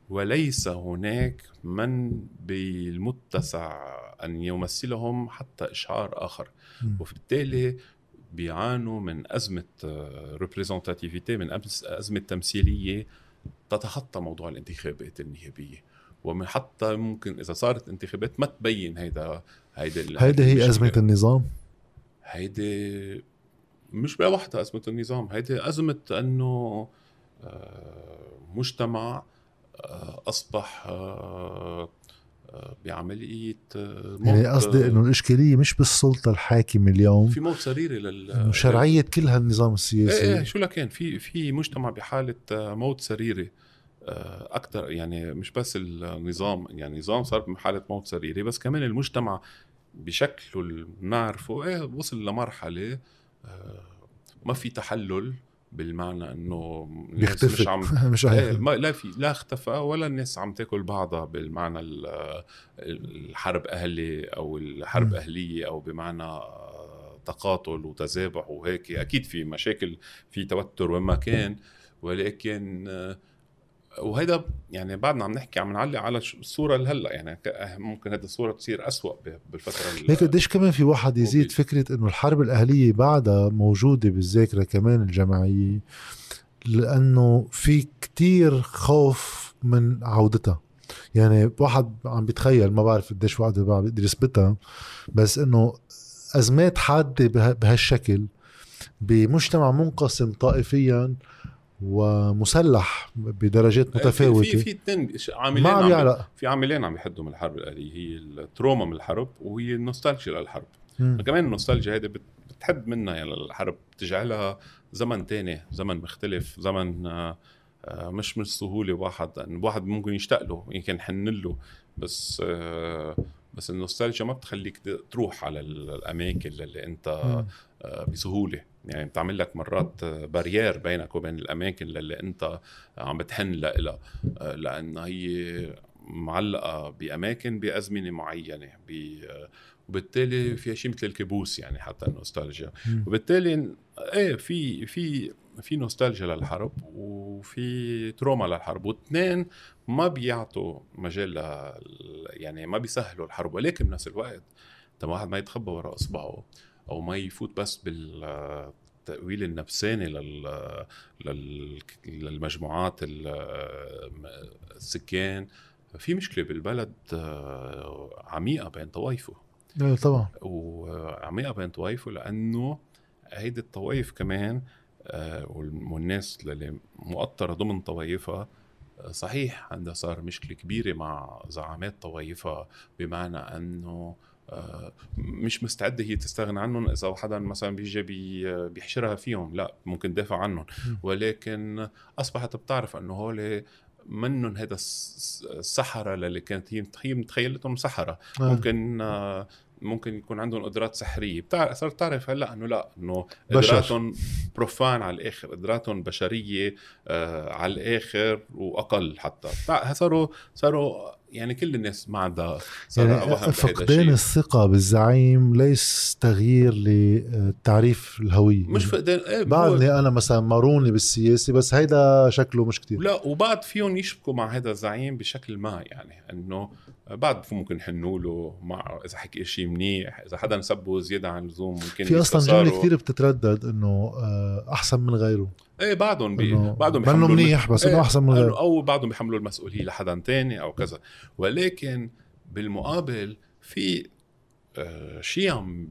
وليس هناك من بالمتسع أن يمثلهم حتى إشعار آخر. وبالتالي بيعانوا من أزمة ريبريزنتاتيفيتي من أزمة تمثيلية تتخطى موضوع الانتخابات النيابيه ومن حتى ممكن إذا صارت انتخابات ما تبين هيدا هيدا هيدا هي أزمة النظام؟ هيدي مش لوحدها أزمة النظام. هيدي أزمة أنه آه، مجتمع آه، أصبح آه، بعملية يعني قصدي إنه الإشكالية مش بالسلطة الحاكمة اليوم. في موت سريري لل شرعية كل هالنظام السياسي. إيه, إيه شو لكان في في مجتمع بحالة موت سريري أكثر يعني مش بس النظام يعني النظام صار بحالة موت سريري بس كمان المجتمع بشكله اللي بنعرفه إيه وصل لمرحلة آه، ما في تحلل بالمعنى إنه الناس مش عم (laughs) مش إيه ما لا في لا اختفى ولا الناس عم تاكل بعضها بالمعنى الحرب أهلي أو الحرب م. أهلية أو بمعنى تقاتل وتذابح وهيك. أكيد في مشاكل في توتر وين ما كان ولكن وهيدا يعني بعدنا عم نحكي عم نعلق على الصورة الهلا يعني ممكن هذه الصورة تصير أسوأ بالفترة هيك قديش كمان في واحد يزيد فكرة إنه الحرب الأهلية بعدها موجودة بالذاكرة كمان الجماعية لأنه في كتير خوف من عودتها. يعني واحد عم بيتخيل ما بعرف قديش واحد بيقدر يثبتها بس إنه أزمات حادة بهالشكل بمجتمع منقسم طائفيا ومسلح بدرجات إيه، متفاوتة. في في اثنين عاملين ما عم يعلق. في عاملين عم يحدوا من الحرب الآلية. هي التروما من الحرب وهي النوستالجيا للحرب. كمان النوستالجيا هيدي بتحد منها يعني الحرب بتجعلها زمن تاني زمن مختلف زمن آه، مش من السهولة. واحد واحد ممكن يشتاق له يمكن يحن له بس آه، بس النوستالجيا ما بتخليك تروح على الأماكن اللي أنت بسهولة. يعني بتعمل لك مرات بارير بينك وبين الأماكن اللي أنت عم بتحن لها لأن هي معلقة بأماكن بأزمنة معينة وبالتالي فيها شيء مثل الكابوس يعني حتى النوستالجيا. وبالتالي إيه في في في نوستالجيا للحرب وفي تروما للحرب واثنين ما بيعطوا مجال يعني ما بيسهلوا الحرب ولكن بنفس الوقت لما واحد ما يتخبى وراء إصبعه أو ما يفوت بس بالتأويل النفساني لل... للمجموعات السكان. في مشكلة بالبلد آه، عميقة بين طوائفه. لا طبعا. وعميقة بين طوائفه لأنه هيدي الطوائف كمان آه، والناس اللي مؤطرة ضمن طوائفها صحيح عندها صار مشكلة كبيرة مع زعامات طوائفها بمعنى أنه آه، مش مستعدة هي تستغنى عنهم إذا حدا مثلا بيجي بي بيحشرها فيهم لا ممكن تدافع عنهم. ولكن أصبحت بتعرف أنه هول منهم هذا السحرة اللي كانت هي هي متخيلتهم سحرة. آه. ممكن آه، ممكن يكون عندهم قدرات سحرية. بتعرف صرت تعرف هلأ إنه لأ إنه قدراتهم بروفان على الآخر قدراتهم بشرية آه على الآخر وأقل حتى. صاروا صاروا يعني كل الناس ما عندها يعني فقدان الثقة بالزعيم ليس تغيير لتعريف الهوية. مش فقدان إيه بعدني أنا مثلا ماروني بالسياسة بس هيدا شكله مش كتير. لا وبعد فيهم يشبكوا مع هذا الزعيم بشكل ما يعني إنه بعد ممكن يحنوا له مع إذا حكي شيء منيح إذا حدا سبه زيادة عن اللزوم ممكن في أصلا جملة كثير بتتردد إنه آه، أحسن من غيره. إيه بعدهم بي... بعدهم بيحملوا منيح بس إنه إيه أحسن من غيره. أو بعضهم بيحملوا المسؤولية لحدا تاني أو كذا. ولكن بالمقابل في آه شيء عم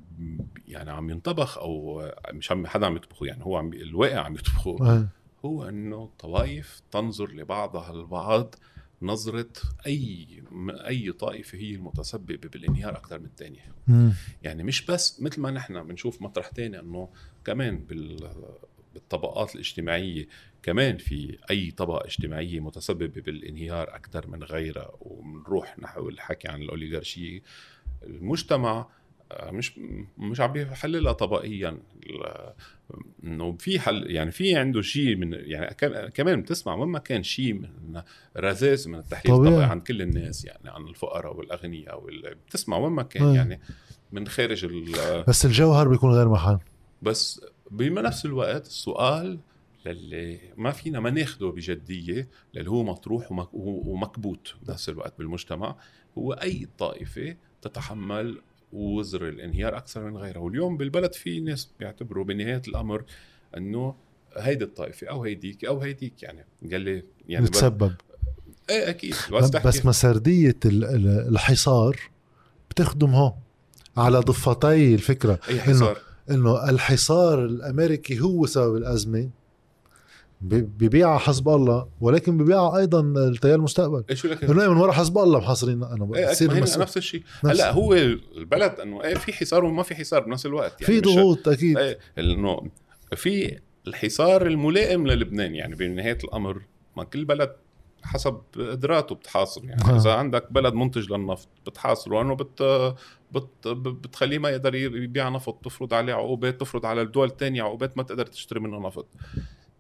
يعني عم ينطبخ أو مش عم حدا عم يطبخه يعني هو عم الواقع عم يطبخه. آه. هو إنه طوائف تنظر لبعضها البعض نظرة أي أي طائفة هي المتسببة بالانهيار أكثر من الثانية يعني مش بس مثل ما نحن بنشوف مطرح ثاني إنه كمان بال بالطبقات الاجتماعية. كمان في أي طبقة اجتماعية متسببة بالانهيار أكثر من غيرها وبنروح نحو الحكي عن الأوليغارشية. المجتمع آه، مش مش عم يحللها طبقيا. إنه في حل يعني في عنده شيء من يعني كمان بتسمع وين ما كان شيء من رذاذ من التحليل الطبقي عن كل الناس يعني عن الفقراء والأغنياء وال... بتسمع وين ما كان يعني من خارج ال... بس الجوهر بيكون غير محل. بس بنفس الوقت السؤال للي ما فينا ما ناخده بجدية للي هو مطروح ومكبوت بنفس الوقت بالمجتمع هو أي طائفة تتحمل وزر الانهيار أكثر من غيرها. واليوم بالبلد في ناس بيعتبروا بنهاية الأمر إنه هيدي الطائفة أو هيديك أو هيديك يعني. قال لي يعني بتسبب. إيه أكيد. بس, بس مسردية الحصار بتخدم هون على ضفتي الفكرة. أي حصار؟ إنه الحصار الأمريكي هو سبب الأزمة. ببيعها حسب الله ولكن ببيعها أيضا التيار المستقبل. إيش لك إنه من ورا حسب الله محاصرين. أنا بصير إيه نفس الشيء. هلأ هو البلد إنه إيه في حصار وما في حصار بنفس الوقت. يعني في ضغوط أكيد. إيه إنه في الحصار الملائم للبنان يعني بنهايه الأمر ما كل بلد حسب قدراته بتحاصر يعني آه. إذا عندك بلد منتج للنفط بتحاصره انه بت بت بتخليه ما يقدر يبيع نفط تفرض عليه عقوبات تفرض على الدول الثانية عقوبات ما تقدر تشتري منه نفط.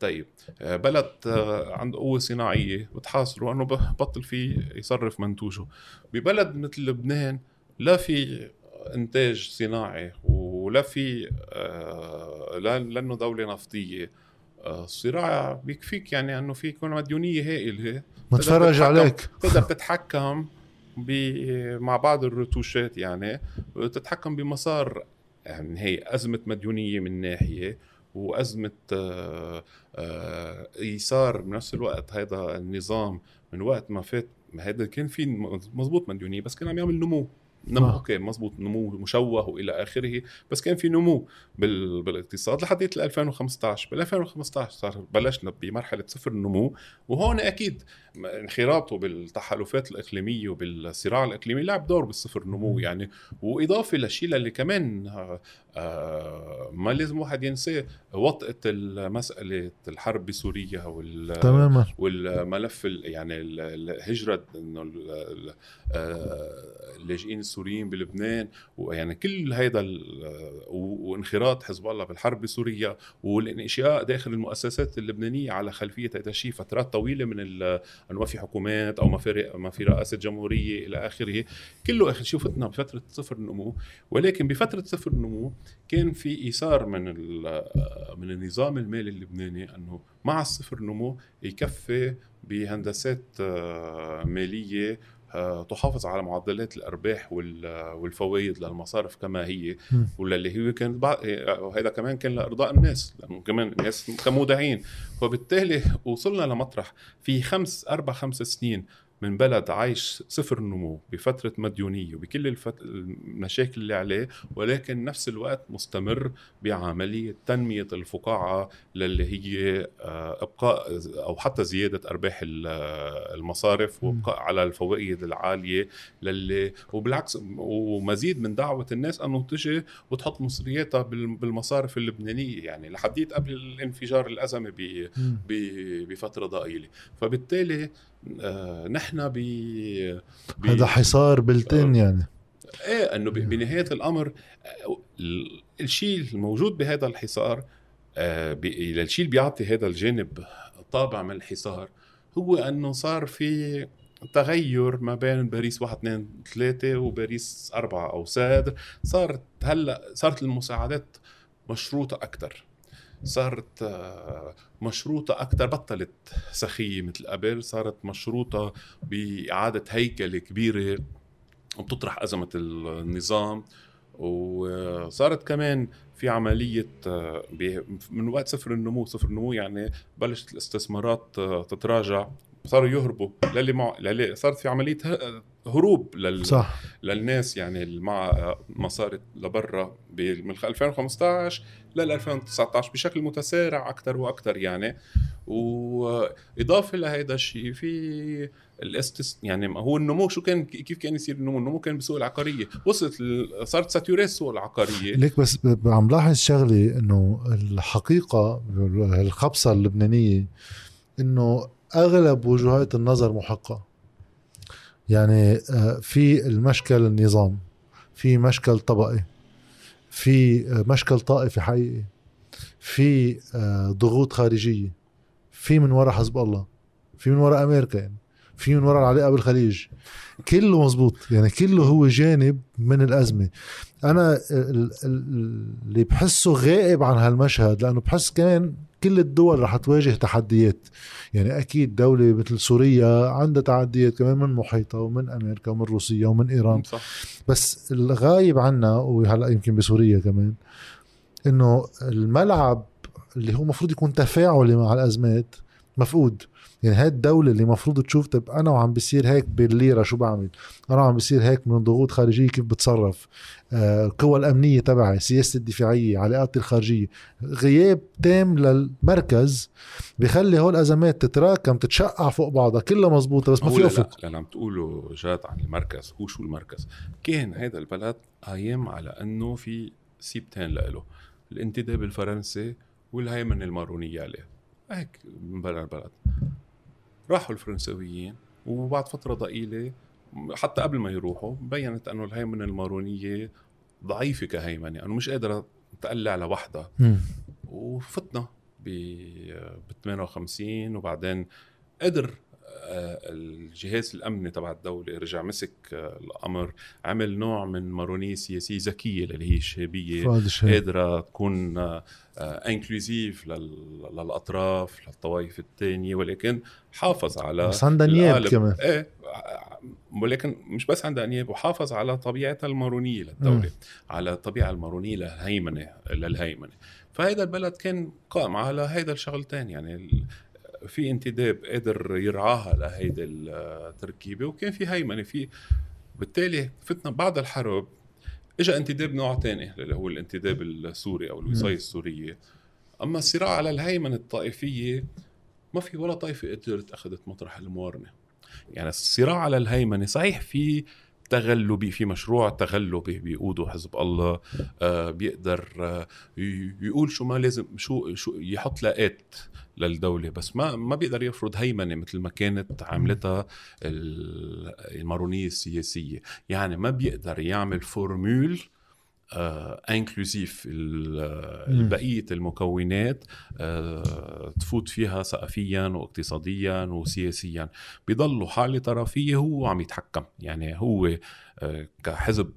طيب آه، بلد آه، عنده قوة صناعية بتحاصره انه بطل فيه يصرف منتوجه. ببلد مثل لبنان لا في إنتاج صناعي ولا في لأنه دولة نفطية. الصراع بيكفيك يعني إنه في يكون مديونية هائلة. متفرج عليك. تقدر (laughs) تتحكم مع بعض الرتوشات يعني تتحكم بمسار يعني هي أزمة مديونية من ناحية وأزمة آه، آه، إيثار بنفس الوقت. هذا النظام من وقت ما فات هذا كان في مزبوط مديونية بس كان عم يعمل نمو. نمو آه. أوكي مزبوط نمو مشوه وإلى آخره. بس كان في نمو بال... بالاقتصاد لحد 2015 بال 2015 صار بلشنا بمرحلة صفر النمو. وهون أكيد انخراطه بالتحالفات الإقليمية وبالصراع الإقليمي لعب دور بالصفر النمو يعني. وإضافة للشيء اللي كمان آه، آه، ما لازم واحد ينساه. وطأة مسألة الحرب بسوريا وال تماما. والملف يعني الهجرة إنه اللاجئين السوريين بلبنان. ويعني كل هيدا وانخراط حزب الله بالحرب بسوريا والانشاء داخل المؤسسات اللبنانية على خلفية هذا الشيء فترات طويلة من انه ما في حكومات أو ما في ما في رئاسة جمهورية إلى آخره. كله اخر شيء فتنا بفترة صفر النمو ولكن بفترة صفر النمو كان في إيثار من من النظام المالي اللبناني أنه مع الصفر نمو يكفي بهندسات آه، مالية آه، تحافظ على معدلات الأرباح والفوائد للمصارف كما هي. واللي هي كانت وهذا كمان كان لإرضاء الناس لأنه كمان الناس كمودعين. وبالتالي وصلنا لمطرح في خمس أربع خمس سنين من بلد عايش صفر النمو بفترة مديونية وبكل الفت... المشاكل اللي عليه ولكن نفس الوقت مستمر بعملية تنمية الفقاعة للي هي آه، إبقاء أو حتى زيادة أرباح المصارف وإبقاء على الفوائد العالية للي وبالعكس ومزيد من دعوة الناس أنه تجي وتحط مصرياتها بالمصارف اللبنانية يعني لحديت قبل الانفجار الأزمة بفترة ضئيلة. فبالتالي آه، نحن ب هذا حصار بلتين آه، يعني. إيه إنه بنهاية الأمر آه، الشيء الموجود بهذا الحصار الشيء اللي بيعطي هذا الجانب طابع من الحصار هو إنه صار في تغير ما بين باريس 1 2 3 وباريس 4 أو سادر. صارت هلأ صارت المساعدات مشروطة أكثر صارت آه، مشروطة أكثر بطلت سخية مثل قبل صارت مشروطة بإعادة هيكلة كبيرة وبتطرح أزمة النظام وصارت كمان في عملية آه، من وقت صفر النمو صفر النمو يعني بلشت الاستثمارات آه، تتراجع صاروا يهربوا للي مع للي صارت في عملية هروب لل... صح. للناس يعني مع مصاري لبرا من 2015 لل 2019 بشكل متسارع أكثر وأكثر يعني وإضافة لهذا الشيء في الاستس يعني هو النمو شو كان كيف كان يصير النمو؟ النمو كان بالسوق العقارية، وصلت صارت ساتوري السوق العقارية ليك بس عم لاحظ شغلة إنه الحقيقة الخبصة اللبنانية إنه أغلب وجهات النظر محقة يعني آه، في المشكل النظام في مشكل طبقي في آه، مشكل طائفي حقيقي في آه، ضغوط خارجية في من وراء حزب الله في من وراء أمريكا يعني في من وراء العلاقه بالخليج. كله مزبوط يعني كله هو جانب من الأزمة. أنا اللي بحسه غائب عن هالمشهد لأنه بحس كمان كل الدول رح تواجه تحديات. يعني أكيد دولة مثل سوريا عندها تحديات كمان من محيطها ومن أمريكا ومن روسيا ومن إيران. صح. بس الغايب عنا وهلأ يمكن بسوريا كمان إنه الملعب اللي هو المفروض يكون تفاعلي مع الأزمات مفقود. يعني هاي الدولة اللي مفروض تشوف طب أنا وعم بصير هيك بالليرة شو بعمل؟ أنا وعم بصير هيك من ضغوط خارجية كيف بتصرف؟ آه، القوى الأمنية تبعي سياسة الدفاعية علاقاتي الخارجية. غياب تام للمركز بخلي هول الأزمات تتراكم تتشقع فوق بعضها كلها مزبوطة بس ما في أفق. اللي عم تقوله جات عن المركز هو شو المركز؟ كان هذا البلد قايم على أنه في سيبتين له الانتداب الفرنسي والهيمنة المارونية عليه. هيك من بلد البلد راحوا الفرنساويين وبعد فترة ضئيلة حتى قبل ما يروحوا بينت إنه الهيمنة المارونية ضعيفة كهيمنة إنه مش قادرة تقلع لوحدها. وفتنا ب 58 وبعدين قدر الجهاز الأمني تبع الدولة رجع مسك آه، الأمر. عمل نوع من مارونيه سياسيه ذكية اللي هي الشابيه قادرة تكون انكلوزيف آه، للأطراف للطوائف الثانية ولكن حافظ على بس عندها نياب كمان. إيه ولكن مش بس عندها نياب وحافظ على طبيعتها المارونية للدولة م. على الطبيعة المارونية للهيمنة للهيمنة. فهذا البلد كان قائم على هيدا الشغلتين يعني في انتداب قدر يرعاها لهيدي التركيبة وكان في هيمنة في بالتالي فتنا بعد الحرب اجى انتداب نوع ثاني اللي هو الانتداب السوري أو الوصاية السورية. أما الصراع على الهيمنة الطائفية ما في ولا طائفة قدرت أخذت مطرح الموارنة. يعني الصراع على الهيمنة صحيح في تغلبي في مشروع تغلبي بيقوده حزب الله آه بيقدر آه يقول شو ما لازم شو شو يحط لاءات للدولة بس ما ما بيقدر يفرض هيمنة مثل ما كانت عملتها المارونية السياسية. يعني ما بيقدر يعمل formule inclusive آه بقية المكونات آه تفوت فيها ثقافيا واقتصاديا وسياسيا. بيضلوا حالة طرفية هو عم يتحكم. يعني هو آه كحزب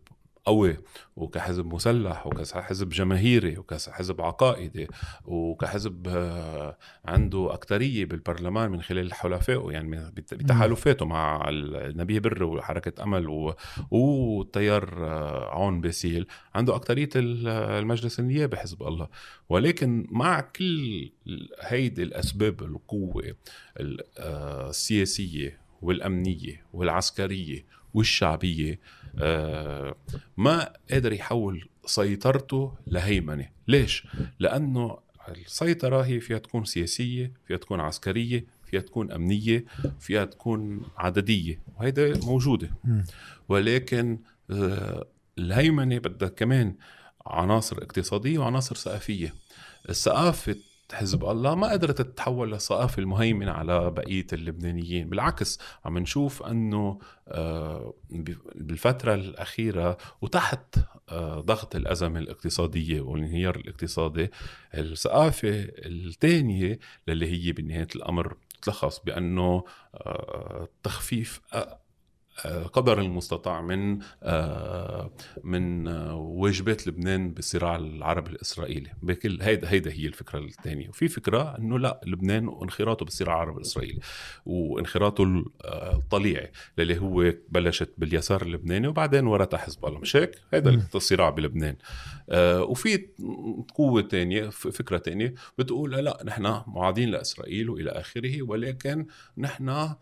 قوي وكحزب مسلح وكحزب جماهيري وكحزب عقائدي وكحزب آه، عنده أكترية بالبرلمان من خلال حلفائه يعني بتحالفاته مع النبي بر وحركة أمل والتيار آه، عون باسيل. عنده أكترية المجلس النيابي حزب الله. ولكن مع كل هيدي الأسباب القوة آه، السياسية والأمنية والعسكرية والشعبية آه، ما قادر يحول سيطرته لهيمنة. ليش؟ لأنه السيطرة هي فيها تكون سياسية فيها تكون عسكرية فيها تكون أمنية فيها تكون عددية وهيدا موجودة. ولكن آه، الهيمنة بدها كمان عناصر اقتصادية وعناصر ثقافية. الثقافة حزب الله ما قدرت تتحول للثقافة المهيمنة على بقية اللبنانيين. بالعكس عم نشوف أنه آه، بالفترة الأخيرة وتحت آه، ضغط الأزمة الاقتصادية والانهيار الاقتصادي الثقافة الثانية اللي هي بنهاية الأمر تلخص بأنه آه، تخفيف قدر المستطاع من آه، من آه، واجبات لبنان بالصراع العربي الإسرائيلي. بكل هيدا هيدا هي الفكرة الثانية. وفي فكرة إنه لا لبنان وانخراطه بالصراع العربي الإسرائيلي وانخراطه الطليعي اللي هو بلشت باليسار اللبناني وبعدين ورثها حزب الله. مش هيك؟ هيدا الصراع بلبنان. آه، وفي قوة ثانية فكرة ثانية بتقول لا نحن معادين لإسرائيل وإلى آخره ولكن نحن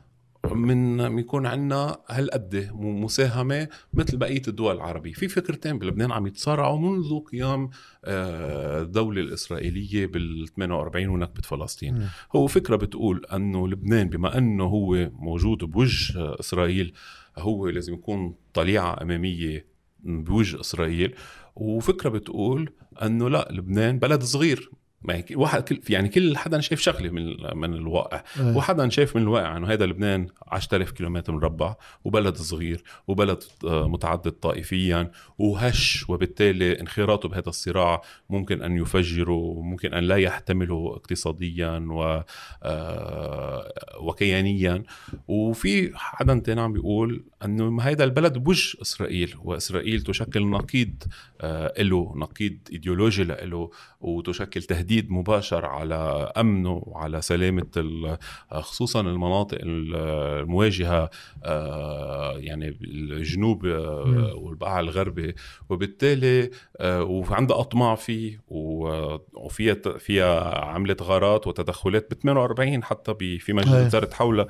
من يكون عندنا هالقد مساهمة مثل بقية الدول العربية، في فكرتين بلبنان عم يتصارعوا منذ قيام آه، الدولة الإسرائيلية بال 48 ونكبة فلسطين، م. هو فكرة بتقول أنه لبنان بما أنه هو موجود بوجه إسرائيل هو لازم يكون طليعة أمامية بوجه إسرائيل. وفكرة بتقول أنه لا لبنان بلد صغير. ما هيك واحد كل يعني كل حدا شايف شغله من من الواقع أيه. وحدا شايف من الواقع إنه هذا لبنان 10000 كيلومتر مربع وبلد صغير وبلد آه، متعدد طائفيا وهش وبالتالي انخراطه بهذا الصراع ممكن أن يفجره وممكن أن لا يحتمله اقتصاديا و آه، وكيانيا وفي حدا تاني عم بيقول إنه هذا البلد بوجه إسرائيل وإسرائيل تشكل نقيض آه، له نقيض إيديولوجي له وتشكل تهديد مباشر على امنه وعلى سلامة خصوصا المناطق المواجهة آه، يعني الجنوب آه، والبقاع الغربي. وبالتالي وعندها أطماع فيه وفيها فيها عملت غارات وتدخلات ب 48 حتى في مجلس وزارة حول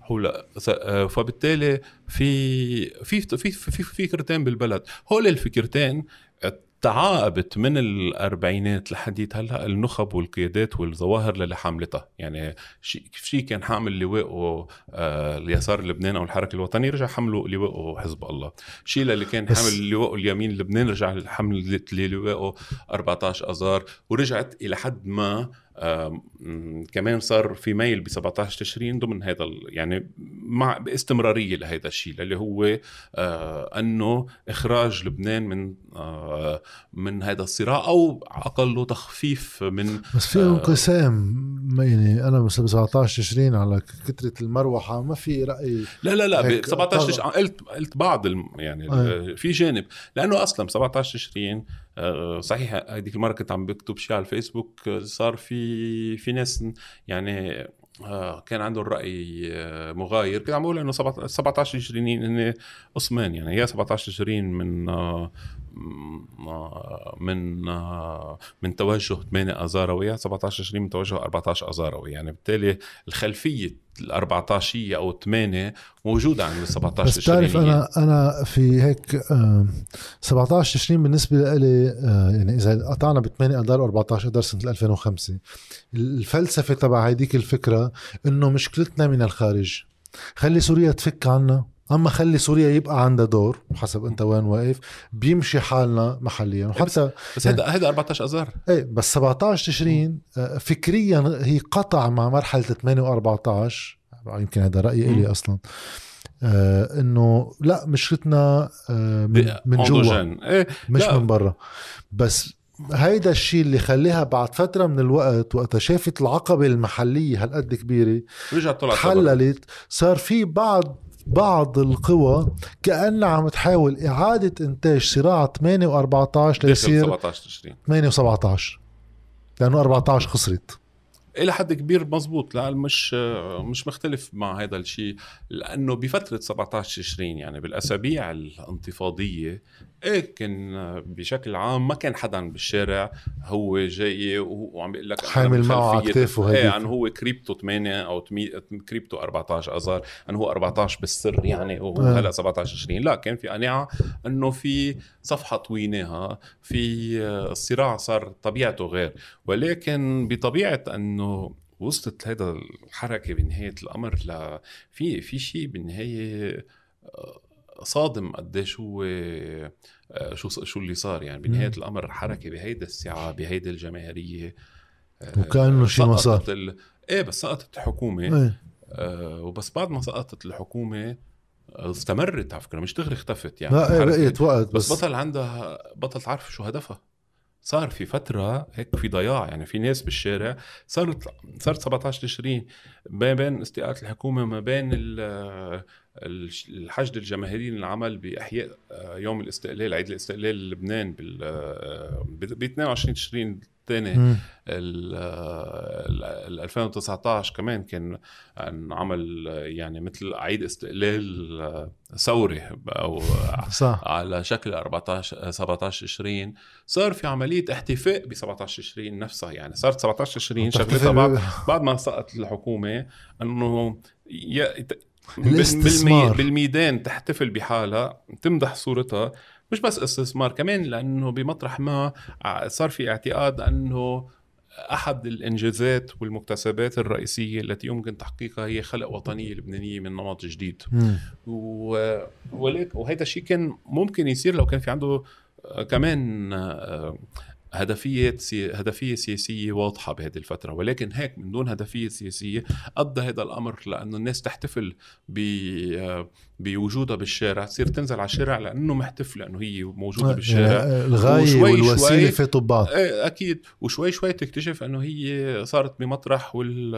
حول فبالتالي في في في في فكرتين بالبلد. هول الفكرتين تعاقبت من الأربعينات لحديت هلأ النخب والقيادات والظواهر اللي حاملتها. يعني شيء كان حامل لواءه آه اليسار اللبناني أو الحركة الوطنية رجع حمله لواءه حزب الله. شيء اللي كان حامل لواءه اليمين اللبناني رجع حمل لواءه 14 آذار ورجعت إلى حد ما كمان صار في ميل ب 17 تشرين ضمن هذا يعني مع باستمرارية لهذا الشيء اللي هو آه، أنه إخراج لبنان من من هذا الصراع أو اقله تخفيف من بس في آه، انقسام يعني أنا ب 17 تشرين على كثره المروحة ما في رأي. لا لا لا ب 17 تشرين قلت قلت بعض يعني آه. في جانب. لأنه أصلا ب 17 تشرين صحيح هذيك المرة كنت عم بكتب شيء على الفيسبوك صار في في ناس يعني آه كان عنده الراي آه مغاير. كنت عم بقول إنه 17 تشرين هن قسمان يعني هي 17 تشرين من من من توجه 8 ازاروي 17 20 من توجه 14 ازاروي يعني بالتالي الخلفية ال 14 أو 8 موجودة عند ال 17 بس بتعرف أنا أنا في هيك 17 20 بالنسبة لي آه، يعني إذا قطعنا ب 8 اذار و 14 اذار سنه 2005 الفلسفة تبع هيديك الفكرة إنه مشكلتنا من الخارج. خلي سوريا تفك عنا. اما خلي سوريا يبقى عندها دور حسب انت وين واقف بيمشي حالنا محليا. وحتى بس هذا يعني هذا 14 اذار إيه بس 17 تشرين آه، فكريا هي قطع مع مرحلة 8 و14 يمكن هذا رأيي إلي أصلا آه إنه لا مشكلتنا آه من, من جوا إيه مش لا. من برا. بس هيدا الشيء اللي خليها بعد فترة من الوقت وقتها شافت العقبة المحلية هالقد كبيرة رجعت طلعت حللت صار في بعض بعض القوى كأنها عم تحاول إعادة إنتاج صراع 8 و14 ليصير 17 8 و17 لأنه 14 خسرت. إلى حد كبير مزبوط لا مش مش مختلف مع هذا الشيء لأنه بفترة 17 تشرين يعني بالأسابيع الانتفاضية إيه كان بشكل عام ما كان حدا بالشارع هو جاي وعم بيقول لك حامل معه على كتافه إيه عن هو كريبتو 8 أو كريبتو 14 اذار انه هو 14 بالسر يعني وهو آه. هلا 17 20 لا كان في قناعة إنه في صفحة طويناها في الصراع صار طبيعته غير ولكن بطبيعة إنه وصلت هذا الحركة بنهاية الأمر. ل في في شيء بالنهاية آه، صادم قديش هو آه، شو شو اللي صار. يعني بنهاية الأمر حركة بهيدا السعة بهيدا الجماهيرية آه، وكأنه شيء ما صار. ال... إيه بس سقطت الحكومة. إيه. آه وبس بعد ما سقطت الحكومة استمرت على فكرة مش دغري اختفت. يعني لا إيه بقيت وقت بس, بس بطل عندها بطل تعرف شو هدفها. صار في فترة هيك في ضياع يعني في ناس بالشارع صارت صارت 17 تشرين ما بين استقالة الحكومة ما بين الحشد الجماهيري اللي انعمل بإحياء آه، يوم الاستقلال عيد الاستقلال لبنان بال ب 22 تشرين الثاني ال 2019 كمان كان عمل يعني مثل عيد استقلال ثوري أو صح. على شكل 14 17 20 صار في عملية احتفاء ب 17 20 نفسها يعني صارت 17 20 شغلتها بعد بعد ما سقط الحكومة إنه الاستثمار بالميدان تحتفل بحالها تمدح صورتها مش بس استثمار كمان لأنه بمطرح ما صار في اعتقاد أنه أحد الإنجازات والمكتسبات الرئيسية التي يمكن تحقيقها هي خلق وطنية لبنانية من نمط جديد. و... وهذا الشيء كان ممكن يصير لو كان في عنده كمان هدفية هدفية سياسية واضحة بهذه الفترة ولكن هيك من دون هدفية سياسية أدى هذا الأمر لأنه الناس تحتفل بوجودها بالشارع تصير تنزل على الشارع لأنه محتفله انه هي موجودة بالشارع. يعني الغاية والوسيلة في طباع إيه، أكيد. وشوي شوي تكتشف إنه هي صارت بمطرح وال...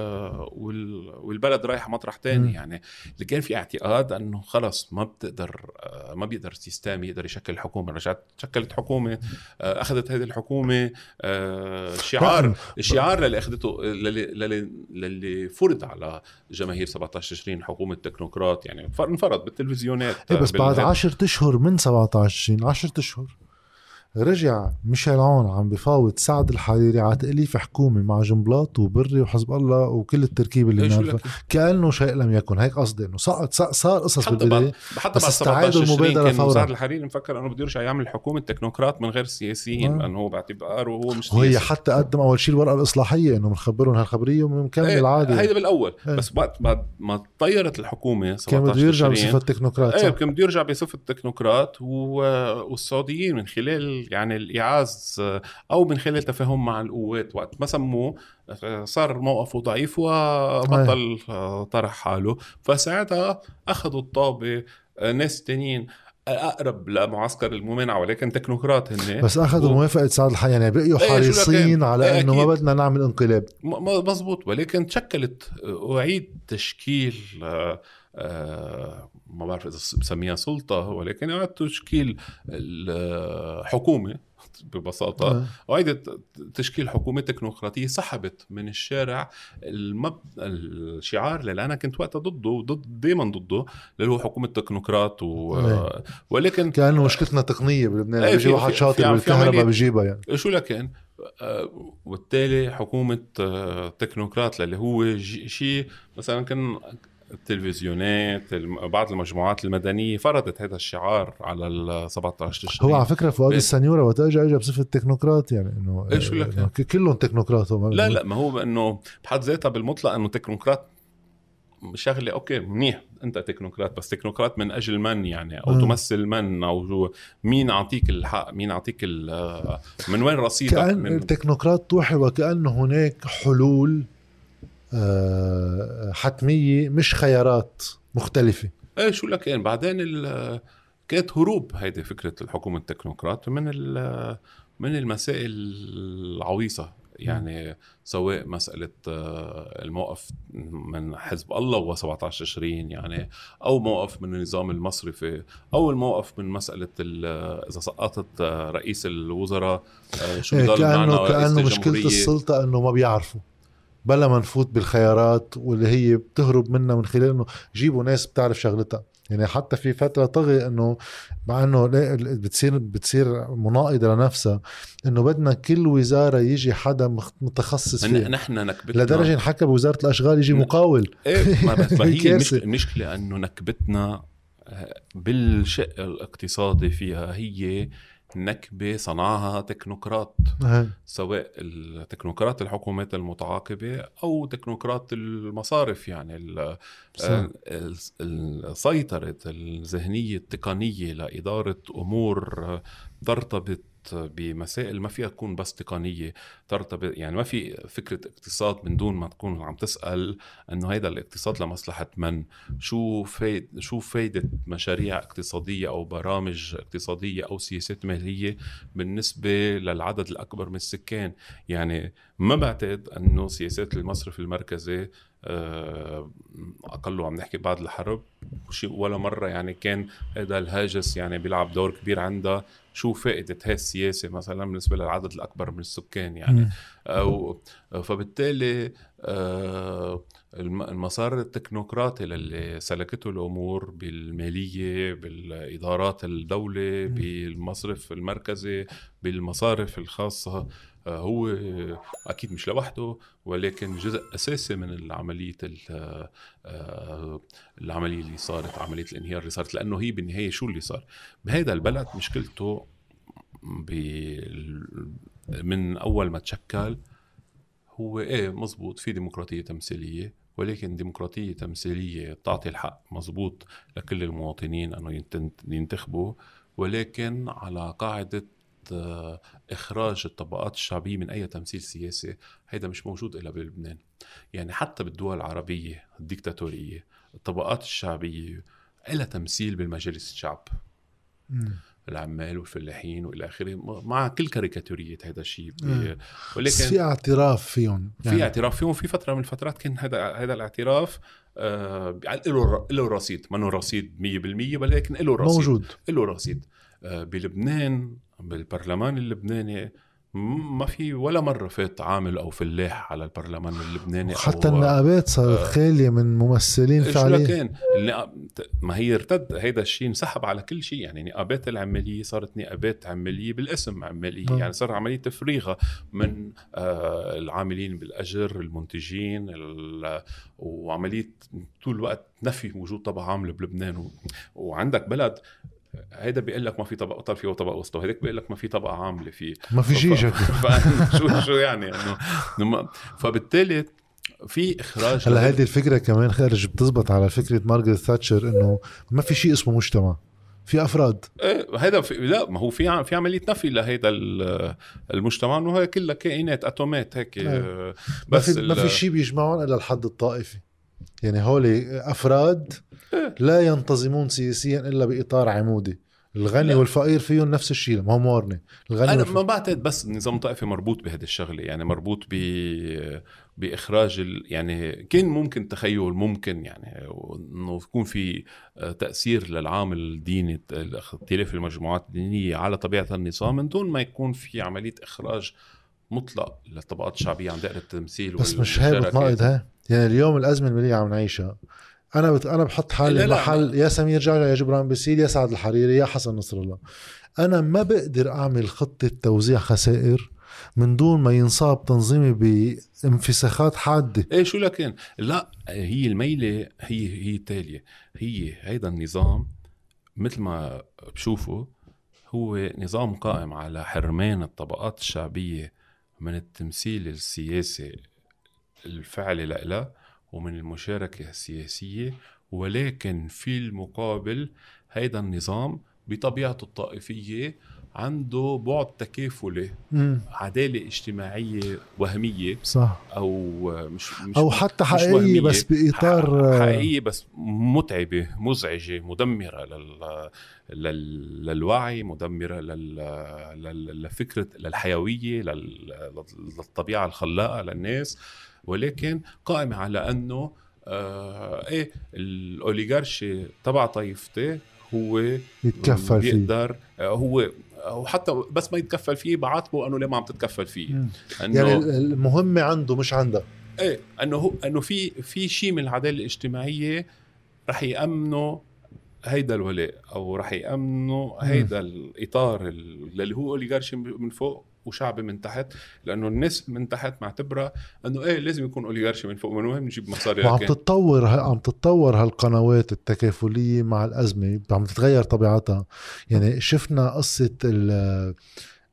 وال... والبلد رايحة مطرح تاني. م. يعني اللي كان في اعتقاد إنه خلص ما بتقدر ما بيقدر سيستم يقدر يشكل حكومة. رجعت شكلت حكومة أخذت هذه الحكومة شعار الشعار اللي أخذته للي, للي فرض على جماهير 17 تشرين حكومة تكنوقراط. يعني انفرض بالتلفزيونات إيه بس بعد 10 أشهر من 17 10 أشهر. رجع ميشيل عون عم بفاوض سعد الحريري على تأليف حكومة مع جنبلاط وبري وحزب الله وكل التركيب اللي بنعرفها كأنه شيء لم يكن. هيك قصدي إنه صار صار قصص بالبداية. حتى بس استعادوا المبادرة فورا. سعد الحريري مفكر إنه بده يرجع يعمل حكومة تكنوقراط من غير سياسيين آه. لأنه هو باعتباره هو مش وهي حتى قدم أول شيء الورقة الإصلاحية إنه بنخبرهم هالخبرية ومكمل إيه عادي. هيدا بالأول. إيه. بس بعد بعد ما تطيرت الحكومة كان بده يرجع بصفة تكنوقراط إيه كان بده يرجع بصفة تكنوقراط والسعوديين من خلال يعني الجهاز أو من خلال تفاهم مع القوات وقت ما سموه صار موقفه ضعيف وبطل طرح حاله. فساعتها أخذوا الطابة ناس تانيين اقرب لمعسكر الممانعه ولكن تكنوقراط هن. بس أخذوا و... موافقة سعد الحي يعني بقيوا إيه، حريصين على إيه، إنه ما بدنا نعمل انقلاب. مزبوط. ولكن تشكلت أعيد تشكيل آه ما بعرف إذا بسميها سلطة ولكن اعاد تشكيل الحكومة ببساطة آه. وعيدت تشكيل حكومة تكنوقراطية سحبت من الشارع المب... الشعار اللي أنا كنت وقتها ضده وضد دائما ضده اللي هو حكومة تكنوقراط و... آه. ولكن كأنه مشكلتنا تقنية بلبنان بيجي واحد شاطر بالكهرباء بجيبها يعني شو لكن آه، وبالتالي حكومة آه، تكنوقراط اللي هو شيء مثلا كان التلفزيونات بعض المجموعات المدنية فرضت هذا الشعار على ال 17 تشرين هو على فكرة فؤاد السنيورة وقت اجى اجى بصفة تكنوقراط يعني إنه إيش لك يعني كلهم تكنوقراط لا لا ما هو إنه بحد ذاتها بالمطلق إنه تكنوقراط شغلة أوكي منيح أنت تكنوقراط بس تكنوقراط من أجل من يعني؟ أو م. تمثل من؟ أو مين أعطيك الحق؟ مين أعطيك من وين رصيدك؟ كأن من التكنوقراط توحي وكأن هناك حلول آه، حتمية مش خيارات مختلفة. إيه شو لك؟ يعني بعدين كانت هروب هيدي فكرة الحكومة التكنوقراط من من المسائل العويصة. يعني سواء مسألة آه، الموقف من حزب الله و 17 تشرين يعني أو موقف من النظام المصرفي أو الموقف من مسألة إذا سقطت رئيس الوزراء شو بضل كأنه كأنه مشكلة السلطة إنه ما بيعرفوا. بلا ما نفوت بالخيارات واللي هي بتهرب منها من خلال إنه جيبوا ناس بتعرف شغلتها. يعني حتى في فترة طغي إنه مع إنه بتصير بتصير مناقضة لنفسها إنه بدنا كل وزارة يجي حدا متخصص فيها. نحن نكبتنا. لدرجة انحكى بوزارة الأشغال يجي مقاول. إيه ما (laughs) هي المشكلة إنه نكبتنا آه، بالشق الاقتصادي فيها هي نكبة صنعها تكنوقراط سواء التكنوقراط الحكومات المتعاقبة أو تكنوقراط المصارف يعني سيطرة الذهنية التقنية لإدارة أمور ترتبط بمسائل ما فيها تكون بس تقنية. ترتبط يعني ما في فكرة اقتصاد من دون ما تكون عم تسأل إنه هيدا الاقتصاد لمصلحة من؟ شو فايد شو فايدة مشاريع اقتصادية أو برامج اقتصادية أو سياسات مالية بالنسبة للعدد الأكبر من السكان؟ يعني ما بعتقد إنه سياسات المصرف المركزي آه، اقله عم نحكي بعد الحرب شيء ولا مرة يعني كان هذا الهاجس يعني بيلعب دور كبير عندها. شو فائدة هاي السياسة مثلا بالنسبة للعدد الأكبر من السكان يعني؟ أو فبالتالي آه، المسار التكنوقراطي اللي سلكته الأمور بالمالية بالإدارات الدولة بالمصرف المركزي بالمصارف الخاصة آه، هو أكيد مش لوحده ولكن جزء أساسي من العملية آه، العملية اللي صارت عملية الانهيار اللي صارت لأنه هي بالنهاية شو اللي صار؟ بهذا البلد مشكلته من أول ما تشكل هو إيه مزبوط في ديمقراطية تمثيلية ولكن ديمقراطية تمثيلية تعطي الحق مزبوط لكل المواطنين أنه ينتخبوا ولكن على قاعدة آه، إخراج الطبقات الشعبية من أي تمثيل سياسي هيدا مش موجود إلا بلبنان. يعني حتى بالدول العربية الديكتاتوريه الطبقات الشعبية لها تمثيل بالمجالس الشعب. العمال والفلاحين وإلى آخره مع كل كاريكاتورية هذا الشيء. ولكن في اعتراف فيهم يعني. في اعتراف فيهم. في فترة من الفترات كان هذا هذا الاعتراف آه له له رصيد منه رصيد 100% ولكن له رصيد موجود. له رصيد آه بلبنان بالبرلمان اللبناني ما في ولا مرة فات عامل أو فلاح على البرلمان اللبناني حتى النقابات صارت آه. خالية من ممثلين فعليا. كان ما هي ارتد هيدا الشيء انسحب على كل شيء يعني نقابات العمالية صارت نقابات عمالية بالاسم عمالية آه. يعني صار عملية تفريغها من آه العاملين بالأجر المنتجين وعملية طول الوقت نفي وجود طبقة عاملة بلبنان وعندك بلد هيدا بيقول لك ما في طبقه طرفي وطبقه وسطى وهيداك بيقول لك ما في طبقه عاملة فيه ما في شيء (laughs) شو شو يعني؟ انه فبالتالي في إخراج هلا هذه الفكرة كمان خارج بتزبط على فكرة مارغريت ثاتشر إنه ما في شيء اسمه مجتمع. في أفراد. إيه هذا في لا ما هو في في عملية نفي لهيدا المجتمع. إنه هي كلها كائنات أتومات هيك إيه. بس ما في, ما في شيء بيجمعهم إلا الحد الطائفي. يعني هولي أفراد لا ينتظمون سياسيا إلا بإطار عمودي. الغني لا. والفقير فيهم نفس الشيء ما هو مورني. الغني أنا ما بعتقد بس النظام الطائفي مربوط بهذه الشغلة يعني مربوط ب بإخراج ال... يعني كان ممكن تخيل ممكن يعني إنه يكون في تأثير للعامل الديني اختلاف المجموعات الدينية على طبيعة النظام من دون ما يكون في عملية إخراج مطلق للطبقات الشعبية عن دائرة التمثيل بس مش هي بتناقض هاي يعني اليوم الأزمة الماليه عم نعيشها أنا بت... أنا بحط حالي محل يا سمير جعجع يا جبران باسيل يا سعد الحريري يا حسن نصر الله. أنا ما بقدر أعمل خطة توزيع خسائر من دون ما ينصاب تنظيمي بانفساخات حادة. إيه شو لكن لا هي الميلة هي هي التالية. هي هيدا النظام مثل ما بشوفه هو نظام قائم على حرمان الطبقات الشعبية من التمثيل السياسي الفعلي لها ومن المشاركة السياسية ولكن في المقابل هيدا النظام بطبيعته الطائفية عنده بعد تكافلي عدالة اجتماعية وهمية صح. أو مش, مش أو حتى حقيقية بس بإطار حقيقية بس متعبة مزعجة مدمرة لل... لل... للوعي مدمرة لل... لل... لفكرة للحيوية لل... للطبيعة الخلاقة للناس. ولكن قائمة على أنه آه إيه الأوليغارشي تبع طائفتي هو يتكفل بيقدر فيه. هو وحتى بس ما يتكفل فيه بعاتبه أنه ليه ما عم تتكفل فيه. يعني المهمة عنده مش عندك إيه أنه هو أنه في في شيء من العدالة الاجتماعية رح يامنوا هيدا الولاء أو رح يامنوا هيدا الإطار اللي هو أوليغارشي من فوق. وشعبي من تحت لأنه الناس من تحت معتبرة إنه إيه لازم يكون أوليغارشي من فوق من وين نجيب مصاري وعم تتطور عم تتطور هالقنوات التكافلية مع الأزمة عم تتغير طبيعتها. يعني شفنا قصة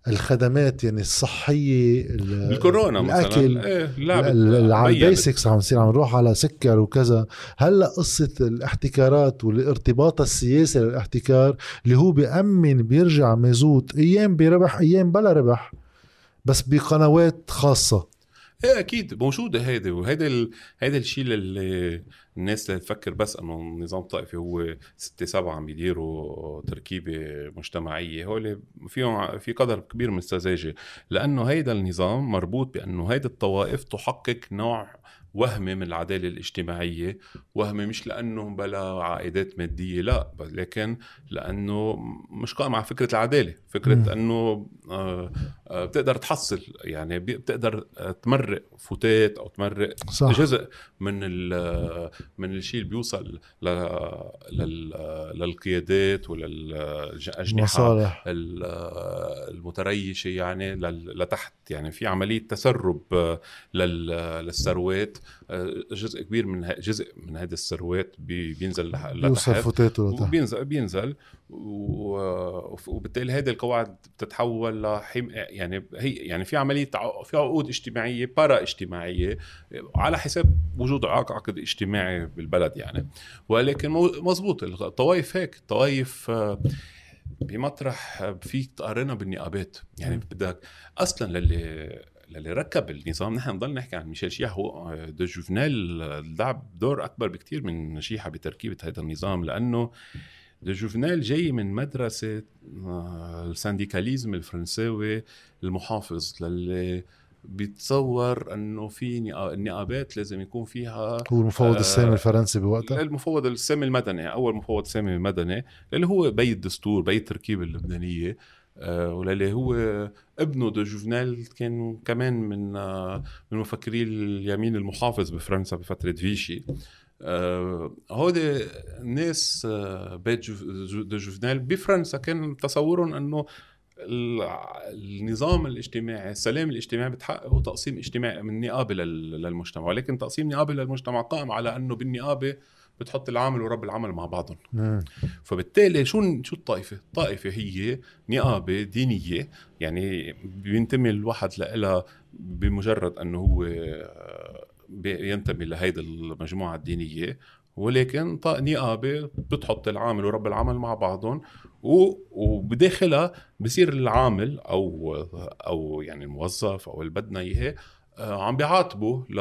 الخدمات يعني الصحية الكورونا الأكل إيه على البيسكس عم نصير عم نروح على سكر وكذا. هلأ قصة الاحتكارات والارتباط السياسي للاحتكار اللي هو بيأمن بيرجع مازوت أيام بربح أيام بلا ربح بس بقنوات خاصة. إيه أكيد. موجوده هيدي وهيدا ال... هيدا الشيء اللي الناس اللي تفكر بس إنه النظام الطائفي هو ستة سبعة عم يديروا تركيبة مجتمعية هول فيهم في قدر كبير من السذاجة لأنه هيدا النظام مربوط بأنه هيدا الطوائف تحقق نوع وهمي من العدالة الاجتماعية. وهمي مش لأنه بلا عائدات مادية لا لكن لأنه مش قائم على فكرة العدالة. فكرة م. أنه آه، بتقدر تحصل يعني بتقدر تمرق فتات أو تمرق صح. جزء من من الشيء اللي بيوصل للقيادات وللأجنحة المتريشة يعني لتحت. يعني في عملية تسرب للثروات. آه، جزء كبير من جزء من هذه الثروات بينزل لتحت. بيوصل فتاته بينزل بينزل. وبالتالي هذه القواعد بتتحول لحم يعني هي يعني في عملية في عقود اجتماعية بارا اجتماعية على حساب وجود عقد اجتماعي بالبلد يعني. ولكن مزبوط الطوائف هيك الطوائف آه، بمطرح فيك تقارنها بالنقابات يعني بدك أصلا للي للي ركب النظام نحن نضل نحكي عن ميشيل شيحة هو آه، دو جوفنال لعب دور أكبر بكثير من شيحة بتركيبة هذا النظام لأنه دو جوفنال جاي من مدرسه ال syndicalisme الفرنساوي المحافظ للي بيتصور إنه في النقابات لازم يكون فيها هو المفوض آه السامي الفرنسي بوقتها؟ المفوض السامي المدني أول مفوض سامي مدني اللي هو بي الدستور بي التركيبه اللبنانية آه وللي هو ابنه دو جوفنال كان كمان من آه من مفكري اليمين المحافظ بفرنسا بفترة فيشي. هودي الناس آه بيت دو جوفنال بفرنسا كان تصورهم إنه النظام الاجتماعي السلام الاجتماعي بتحققه تقسيم اجتماعي من نقابه للمجتمع ولكن تقسيم نقابه للمجتمع قائم على إنه بالنقابة بتحط العامل ورب العمل مع بعضهم. فبالتالي شو شو الطائفة؟ الطائفة هي نقابة دينية يعني بينتمي الواحد لها بمجرد إنه هو ينتمي لهيدي المجموعة الدينية ولكن نقابه بتحط العامل ورب العمل مع بعضهم وبداخلها بصير العامل أو أو يعني الموظف أو اللي بدنا إياه آه، عم بيعاتبوا ل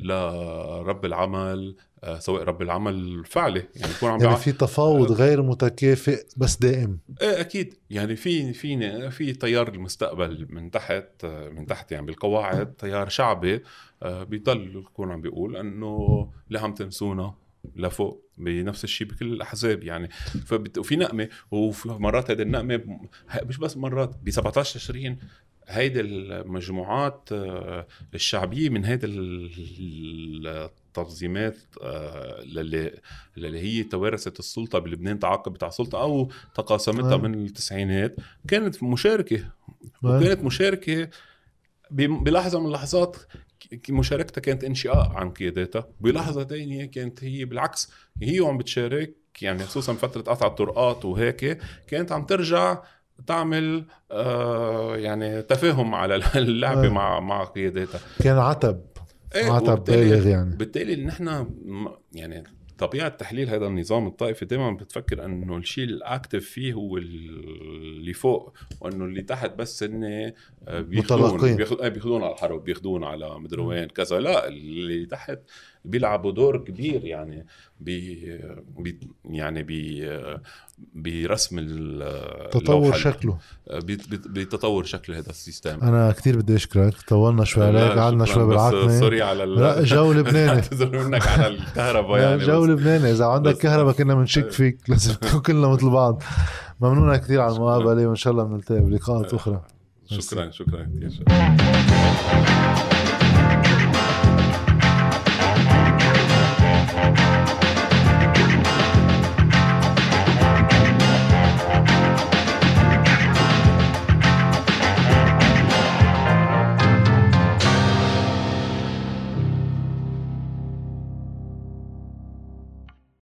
لرب العمل سواء رب العمل الفعلي يعني يكون عم يعني في تفاوض آه، غير متكافئ بس دائم. إيه أكيد. يعني في في في تيار المستقبل من تحت من تحت يعني بالقواعد تيار شعبي بيضل يكون عم بيقول إنه لا عم تنسونا لفوق بنفس الشيء بكل الأحزاب يعني. فبت... وفي نقمة وفي مرات هذه النقمة مش بس مرات ب 17 تشرين هيدي المجموعات آه، الشعبية من هيدي التنظيمات اللي آه، اللي هي توارثت السلطة بلبنان تعاقب بتاع السلطة أو تقاسمتها من التسعينات. كانت مشاركة وكانت مشاركة بلحظة من اللحظات مشاركتها كانت انشقاق عن قياداتها. بلحظة ثانية كانت هي بالعكس هي وعم بتشارك يعني خصوصا فترة قطع الطرقات وهيك كانت عم ترجع تعمل آه يعني تفاهم على (laughs) اللعبة آه. مع مع قياداتها. كان عتب. إيه عتب بالغ يعني. بالتالي نحن يعني طبيعة تحليل هذا النظام الطائفي دائما بتفكر إنه الشيء الاكتف فيه هو اللي فوق وإنه اللي تحت بس هن آه، بياخذون آه، بياخذون على الحرب بياخذون على مدري وين كذا. لا اللي تحت بيلعبوا دور كبير يعني بي, يعني بي برسم تطور شكله. بتطور شكل هذا ال système. أنا كثير بدي أشكرك. طولنا شوي عليك قعدنا شوي بالعتمه sorry على لا جو لبناني. (laughs) اعتذر منك على الكهرباء يعني جو لبناني. إذا عندك كهرباء كنا بنشك فيك. لازم نكون كلنا مثل بعض. ممنونة كثير على المقابلة وإن شاء الله بنلتقي بلقاءات أخرى شكرا. شكرا كثير